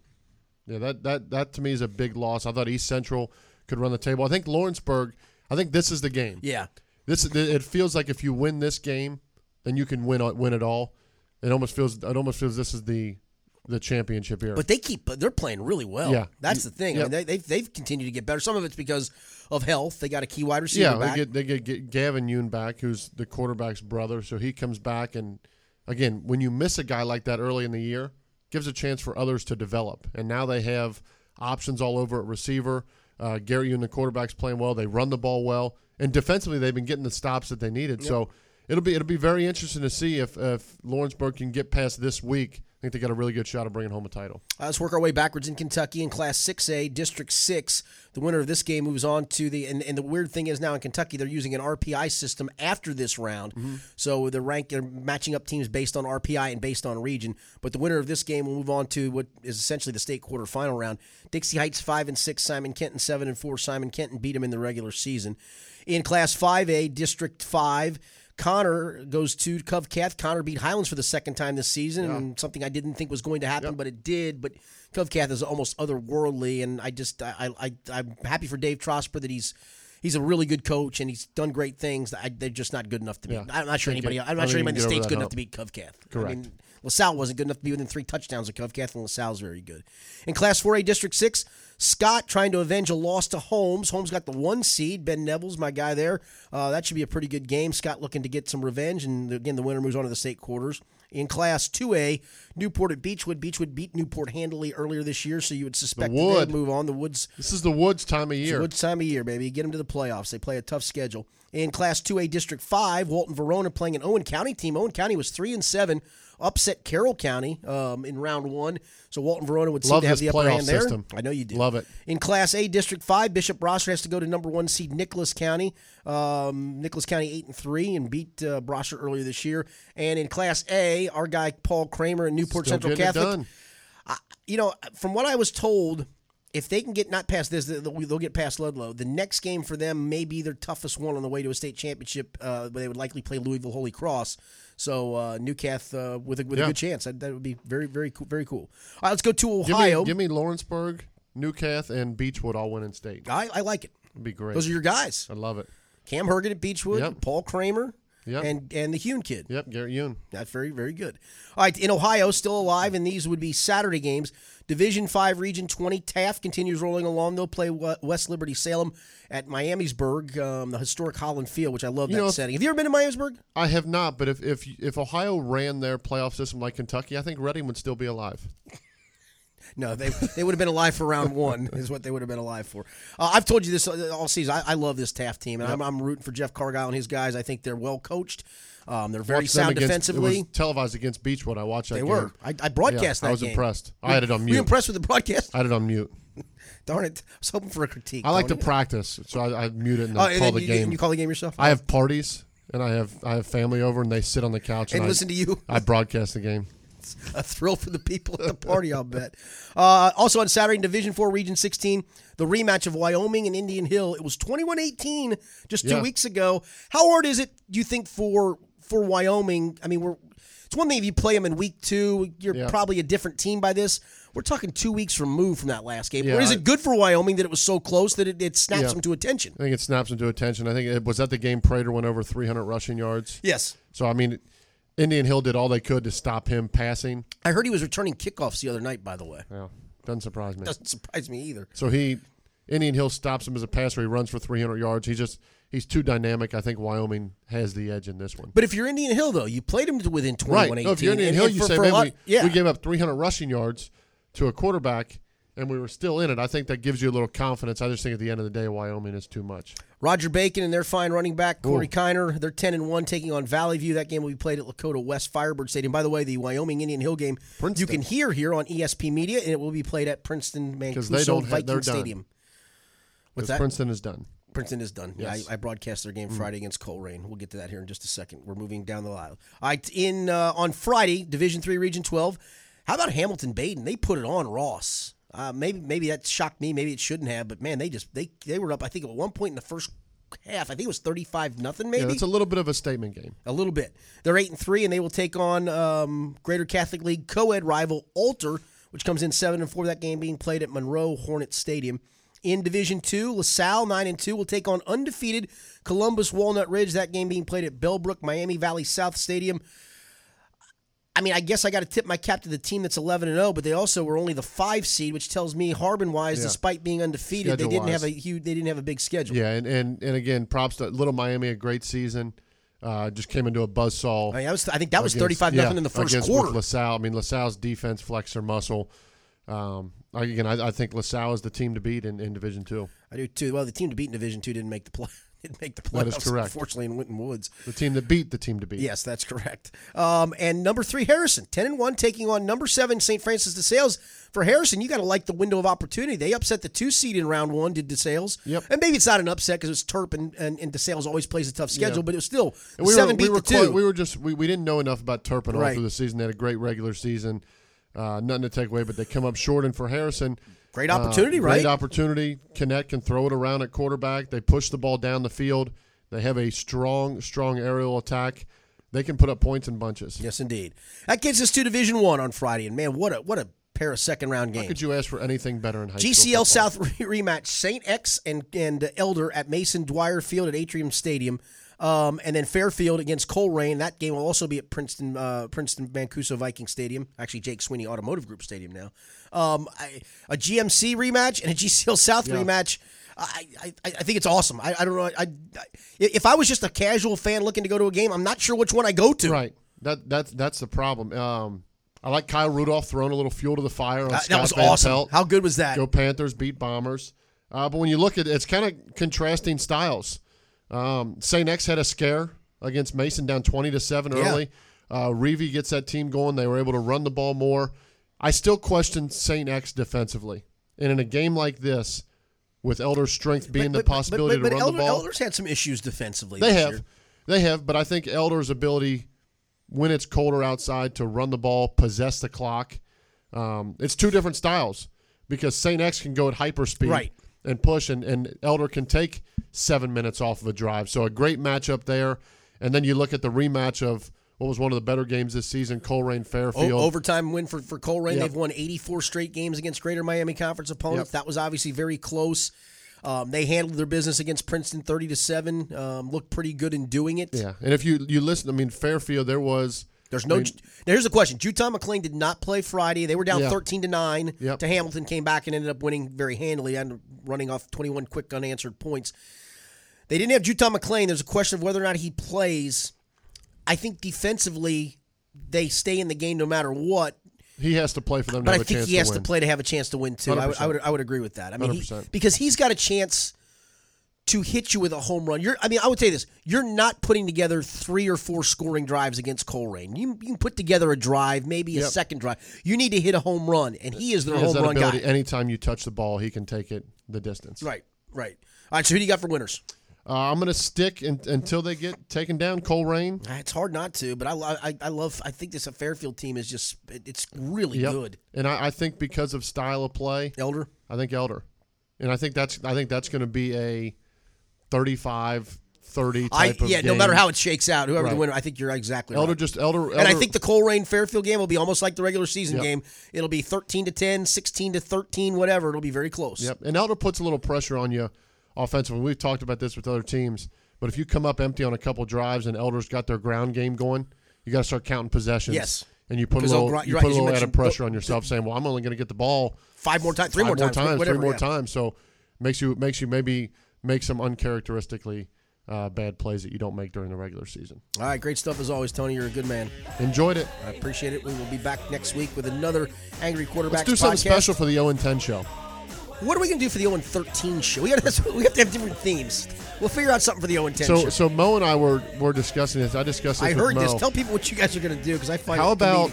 yeah, that that that to me is a big loss. I thought East Central could run the table. I think Lawrenceburg. I think this is the game. Yeah, This it feels like if you win this game, then you can win uh, win it all. It almost feels it almost feels this is the the championship here. but they keep they're playing really well. Yeah. that's the thing. I Yeah. mean, they, they've they've continued to get better. Some of it's because of health. They got a key wide receiver yeah, back. they get they get, get Gavin Yoon back, who's the quarterback's brother. So he comes back, and again, when you miss a guy like that early in the year, gives a chance for others to develop. And now they have options all over at receiver. Uh, Gary Yoon, the quarterback's playing well. They run the ball well, and defensively, they've been getting the stops that they needed. So it'll be it'll be very interesting to see if if Lawrenceburg can get past this week. I think they got a really good shot of bringing home a title. Uh, let's work our way backwards in Kentucky in Class 6A, District 6. The winner of this game moves on to the. And, and the weird thing is now in Kentucky, they're using an RPI system after this round. So they're rank, they're matching up teams based on RPI and based on region. But the winner of this game will move on to what is essentially the state quarterfinal round. Dixie Heights 5 and 6, Simon Kenton 7 and 4. Simon Kenton beat them in the regular season. In Class 5A, District 5, Connor goes to Covcath. Connor beat Highlands for the second time this season, and something I didn't think was going to happen, but it did. But Covcath is almost otherworldly, and I just I, I I'm happy for Dave Trosper that he's he's a really good coach and he's done great things. I, they're just not good enough to beat. Yeah. I'm not sure anybody. I'm not sure anybody in the state's good enough to beat Covcath. Correct. I mean, LaSalle wasn't good enough to be within three touchdowns of Covcath, and LaSalle's very good. In Class 4A District 6, Scott trying to avenge a loss to Holmes. Holmes got the one seed. Ben Neville's my guy there. Uh, that should be a pretty good game. Scott looking to get some revenge, and again, the winner moves on to the state quarters. In Class 2A, Newport at Beechwood. Beechwood beat Newport handily earlier this year, so you would suspect Wood. they'd move on. The Woods This is the Woods time of year. good time of year, baby. Get them to the playoffs. They play a tough schedule. In Class 2A District 5, Walton Verona playing an Owen County team. Owen County was 3 and 7, upset Carroll County um, in round 1. So Walton Verona would seem Love to have the upper hand there. system. I know you do. Love it. In Class A District 5, Bishop Brossart has to go to number 1 seed Nicholas County. Um, Nicholas County 8 and 3 and beat uh, Brossart earlier this year. And in Class A, our guy Paul Kramer in Newport Still Central Catholic done. you know, from what I was told, if they can get not past this, they'll, they'll get past Ludlow. The next game for them may be their toughest one on the way to a state championship. Uh, where they would likely play Louisville Holy Cross. So uh, Newcath uh, with a, with a good chance. That, that would be very very cool. Very cool. All right, let's go to Give Ohio. me, give me Lawrenceburg, Newcath, and Beechwood all win in state. I, I like it. It'd be great. Those are your guys. I love it. Cam Herget at Beechwood, Yep. Paul Kramer, Yep. and and the Hune kid. Yep, Garrett Yoon. That's very, very good. All right, in Ohio, still alive, and these would be Saturday games. Division 5, Region 20, Taft continues rolling along. They'll play West Liberty Salem at Miamisburg, um, the historic Holland Field, which I love You that know, setting. Have you ever been to Miamisburg? I have not, but if, if if Ohio ran their playoff system like Kentucky, I think Reading would still be alive. No, they they would have been alive for round one, is what they would have been alive for. Uh, I've told you this all season. I, I love this Taft team, and I'm, I'm rooting for Jeff Cargile and his guys. I think they're well coached. Um, they're very Watched sound against- defensively. It was televised against Beechwood. I watched that they game. were. I, I broadcast Yeah, that I was game. impressed. I had it on Were you impressed with the broadcast? I had it on mute. Darn it! I was hoping for a critique. I like to Tony. practice, so I, I mute it and Oh, and call the you, game. you call the game yourself. I have parties and I have I have family over and they sit on the couch and and, I, listen to you. I broadcast the game. a thrill for the people at the party, I'll bet. Uh, also on Saturday in Division 4, Region 16, the rematch of Wyoming and Indian Hill. It was 21-18 just two Yeah. weeks ago. How hard is it, do you think, for for Wyoming? I mean, we're it's one thing if you play them in week two, you're Yeah. probably a different team by this. We're talking two weeks removed from that last game. Yeah, or is it good for Wyoming that it was so close that it, it snaps Yeah. them to attention? I think it snaps them to attention. I think it was that the game Prater went over 300 rushing yards. Yes. So I mean, Indian Hill did all they could to stop him passing. I heard he was returning kickoffs the other night, by the way. Yeah, doesn't surprise me. Doesn't surprise me either. So he Indian Hill stops him as a passer. He runs for 300 yards. He just he's too dynamic. I think Wyoming has the edge in this one. But if you're Indian Hill, though, you played him within 21 Right. No, if you're Indian Hill, you for- say, for man, lot- we, yeah. we gave up 300 rushing yards to a quarterback, and we were still in it. I think that gives you a little confidence. I just think at the end of the day, Wyoming is too much. Roger Bacon and their fine running back Corey Ooh. Kiner. They're 10 and 1 taking on Valley View. That game will be played at Lakota West Firebird Stadium. By the way, the Wyoming Indian Hill game Princeton. you can hear here on ESP Media, and it will be played at Princeton Mancuso Viking done. Stadium. What's Because that? Princeton is done. Princeton is done. Yes. Mm. I, I broadcast their game Friday against Colerain. We'll get to that here in just a second. We're moving down the aisle. All right, in uh, on Friday, Division Three, Region Twelve. How about Hamilton Badin? They put it on Ross. Uh, maybe maybe that shocked me. Maybe it shouldn't have. But man, they just they they were up. I think at one point in the first half. I think it was thirty five nothing. Maybe Yeah, it's a little bit of a statement game. a little bit. They're eight and three, and they will take on um, Greater Catholic League co-ed rival Alter, which comes in seven and four. That game being played at Monroe Hornet Stadium. In Division Two, LaSalle nine and two will take on undefeated Columbus Walnut Ridge. That game being played at Bellbrook Miami Valley South Stadium. I mean, I guess I got to tip my cap to the team that's eleven and zero, but they also were only the five seed, which tells me Harbin wise, Yeah. despite being undefeated, they didn't have a huge, they didn't have a big schedule. Yeah, and, and, and again, props to Little Miami, a great season. Uh, just came into a buzzsaw. I, mean, I, was, I think that was against- thirty five yeah, nothing in the first quarter. With LaSalle, I mean LaSalle's defense flexed their muscle. Um, again, I, I think LaSalle is the team to beat in, in Division Two. I do too. Well, the team to beat in Division Two didn't make the play. Didn't make the playoffs. That is correct. Unfortunately, in Winton Woods. The team that beat the team to beat. Yes, that's correct. Um, and number three, Harrison, ten and one, taking on number seven, St. Francis de Sales. For Harrison, you got to like the window of opportunity. They upset the two seed in round one, did DeSales. Yep. And maybe it's not an upset because it's Terp and, and, and DeSales always plays a tough schedule, Yeah. but it was still we seven were, beat we were the two. close- we were just we, we didn't know enough about Turpin all through the season. They had a great regular season. Uh, nothing to take away, but they come up short. And for Harrison, Great uh, opportunity, great right? opportunity. Connect can throw it around at quarterback. They push the ball down the field. They have a strong, strong aerial attack. They can put up points in bunches. Yes, indeed. That gets us to Division One on Friday, and man, what a what a pair of second round games. How could you ask for anything better in high school? GCL? South rematch: Saint X and and Elder at Mason Dwyer Field at Atrium Stadium, um, and then Fairfield against Colerain. That game will also be at Princeton uh, Princeton Mancuso Viking Stadium. Actually, Jake Sweeney Automotive Group Stadium now. Um, I, a GMC rematch and a GCL South Yeah. rematch. I, I, I think it's awesome. I, I don't know. I, I if I was just a casual fan looking to go to a game, I'm not sure which one I go to. Right. That that's that's the problem. Um, I like Kyle Rudolph throwing a little fuel to the fire on Uh, Scott that was Van awesome. Pelt. How good was that? Go Panthers beat Bombers. Uh, but when you look at it, it's kind of contrasting styles. Um, St. X had a scare against Mason down 20 to 7 Yeah. early. Uh, Reeve gets that team going. They were able to run the ball more. I still question St. X defensively. And in a game like this, with Elder's strength being the possibility but, to run Elder, the ball, Elders had some issues defensively. they this have. year. They have, but I think Elder's ability when it's colder outside to run the ball, possess the clock. Um, it's two different styles because St. X can go at hyperspeed Right. And push, and, and Elder can take seven minutes off of a drive. So a great matchup there. And then you look at the rematch of what was one of the better games this season, Colerain Fairfield. O- overtime win for for Colerain. Yep. They've won 84 straight games against Greater Miami Conference opponents. Yep. That was obviously very close. Um, they handled their business against Princeton 30 to seven. Um, looked pretty good in doing it. yeah, and if you you listen, I mean Fairfield, there was There's no. I mean, now here's the question: Utah McLean did not play Friday. They were down Yeah. 13 to nine. Yep. To Hamilton, came back and ended up winning very handily and running off 21 quick unanswered points. They didn't have Utah McLean. There's a question of whether or not he plays. I think defensively, they stay in the game no matter what. he has to play for them to win. But I think he has to play to have a chance to win too. I would, I would, I would agree with that. I mean, he, 100%. because he's got a chance to hit you with a home run. You're, I mean, I would say this: you're not putting together three or four scoring drives against Colerain. You, you can put together a drive, maybe a second drive. You need to hit a home run, and he is the home run ability. guy. Anytime you touch the ball, he can take it the distance. Right, right. All right. So who do you got for winners? Uh, I'm going to stick in, until they get taken down. Colerain. Ah, It's hard not to, but I, I, I love. I think this Fairfield team is just. it- It's really Yep. good. And I, I think because of style of play, Elder. I think Elder. And I think that's I think that's going to be a 35 30 I yeah. No matter how it shakes out, whoever the winner, I think you're exactly Elder right. just Elder, And I think the Colerain Fairfield game will be almost like the regular season Yep. game. It'll be 13 to 10, 16 to 13, whatever. It'll be very close. Yep. And Elder puts a little pressure on you offensively. We've talked about this with other teams, but if you come up empty on a couple drives and Elder's got their ground game going, you got to start counting possessions. Yes. And you put a little, grind- you put right, a little added pressure on yourself, saying, "Well, I'm only going to get the ball Five more times, three five more times, times, whatever, three more yeah. times." So makes you makes you maybe make some uncharacteristically uh, bad plays that you don't make during the regular season. All right, great stuff as always, Tony. You're a good man. Enjoyed it. I appreciate it. We will be back next week with another Angry Quarterback. Let's do something podcast. special for the 0 and 10 show. What are we going to do for the 0 13 show? We, gotta, we have to have different themes. We'll figure out something for the 0 10 So show. so Mo and I were were discussing this. I discussed this I heard this. Tell people what you guys are going to do because I find How it about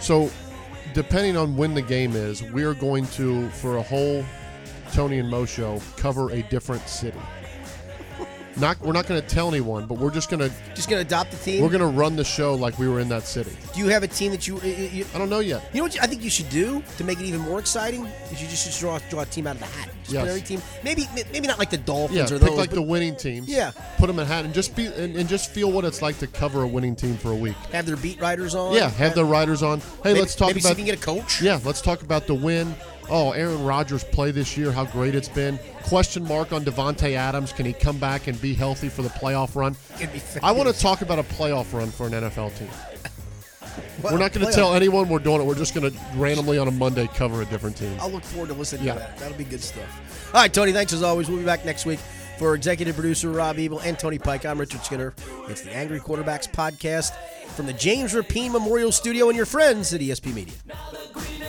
so depending on when the game is, we're going to for a whole Tony and Mo show cover a different city. Not we're not going to tell anyone, but we're just going to just going to adopt the team? we're going to run the show like we were in that city. do you have a team that you, you, you I don't know yet. You know what you- I think you should do to make it even more exciting? Is you just should draw, draw a team out of the hat. Just Yes. put every team, maybe maybe not like the Dolphins Yeah, or pick those. like but the winning teams. Yeah. put them in a hat and just be and, and just feel what it's like to cover a winning team for a week. have their beat writers on. Yeah, have their riders on. Hey, Maybe, let's talk maybe see about if you can get a coach. Yeah, let's talk about the win. Oh, Aaron Rodgers play this year, how great it's been. Question mark on Davante Adams. Can he come back and be healthy for the playoff run? I want to talk about a playoff run for an NFL team. Well, We're not going to tell anyone we're doing it. We're just going to randomly on a Monday cover a different team. I'll look forward to listening Yeah. to that. That'll be good stuff. All right, Tony. Thanks as always. We'll be back next week for executive producer Rob Ebel and Tony Pike. I'm Richard Skinner. It's the Angry Quarterbacks podcast from the James Rapine Memorial Studio and your friends at ESP Media. Now the green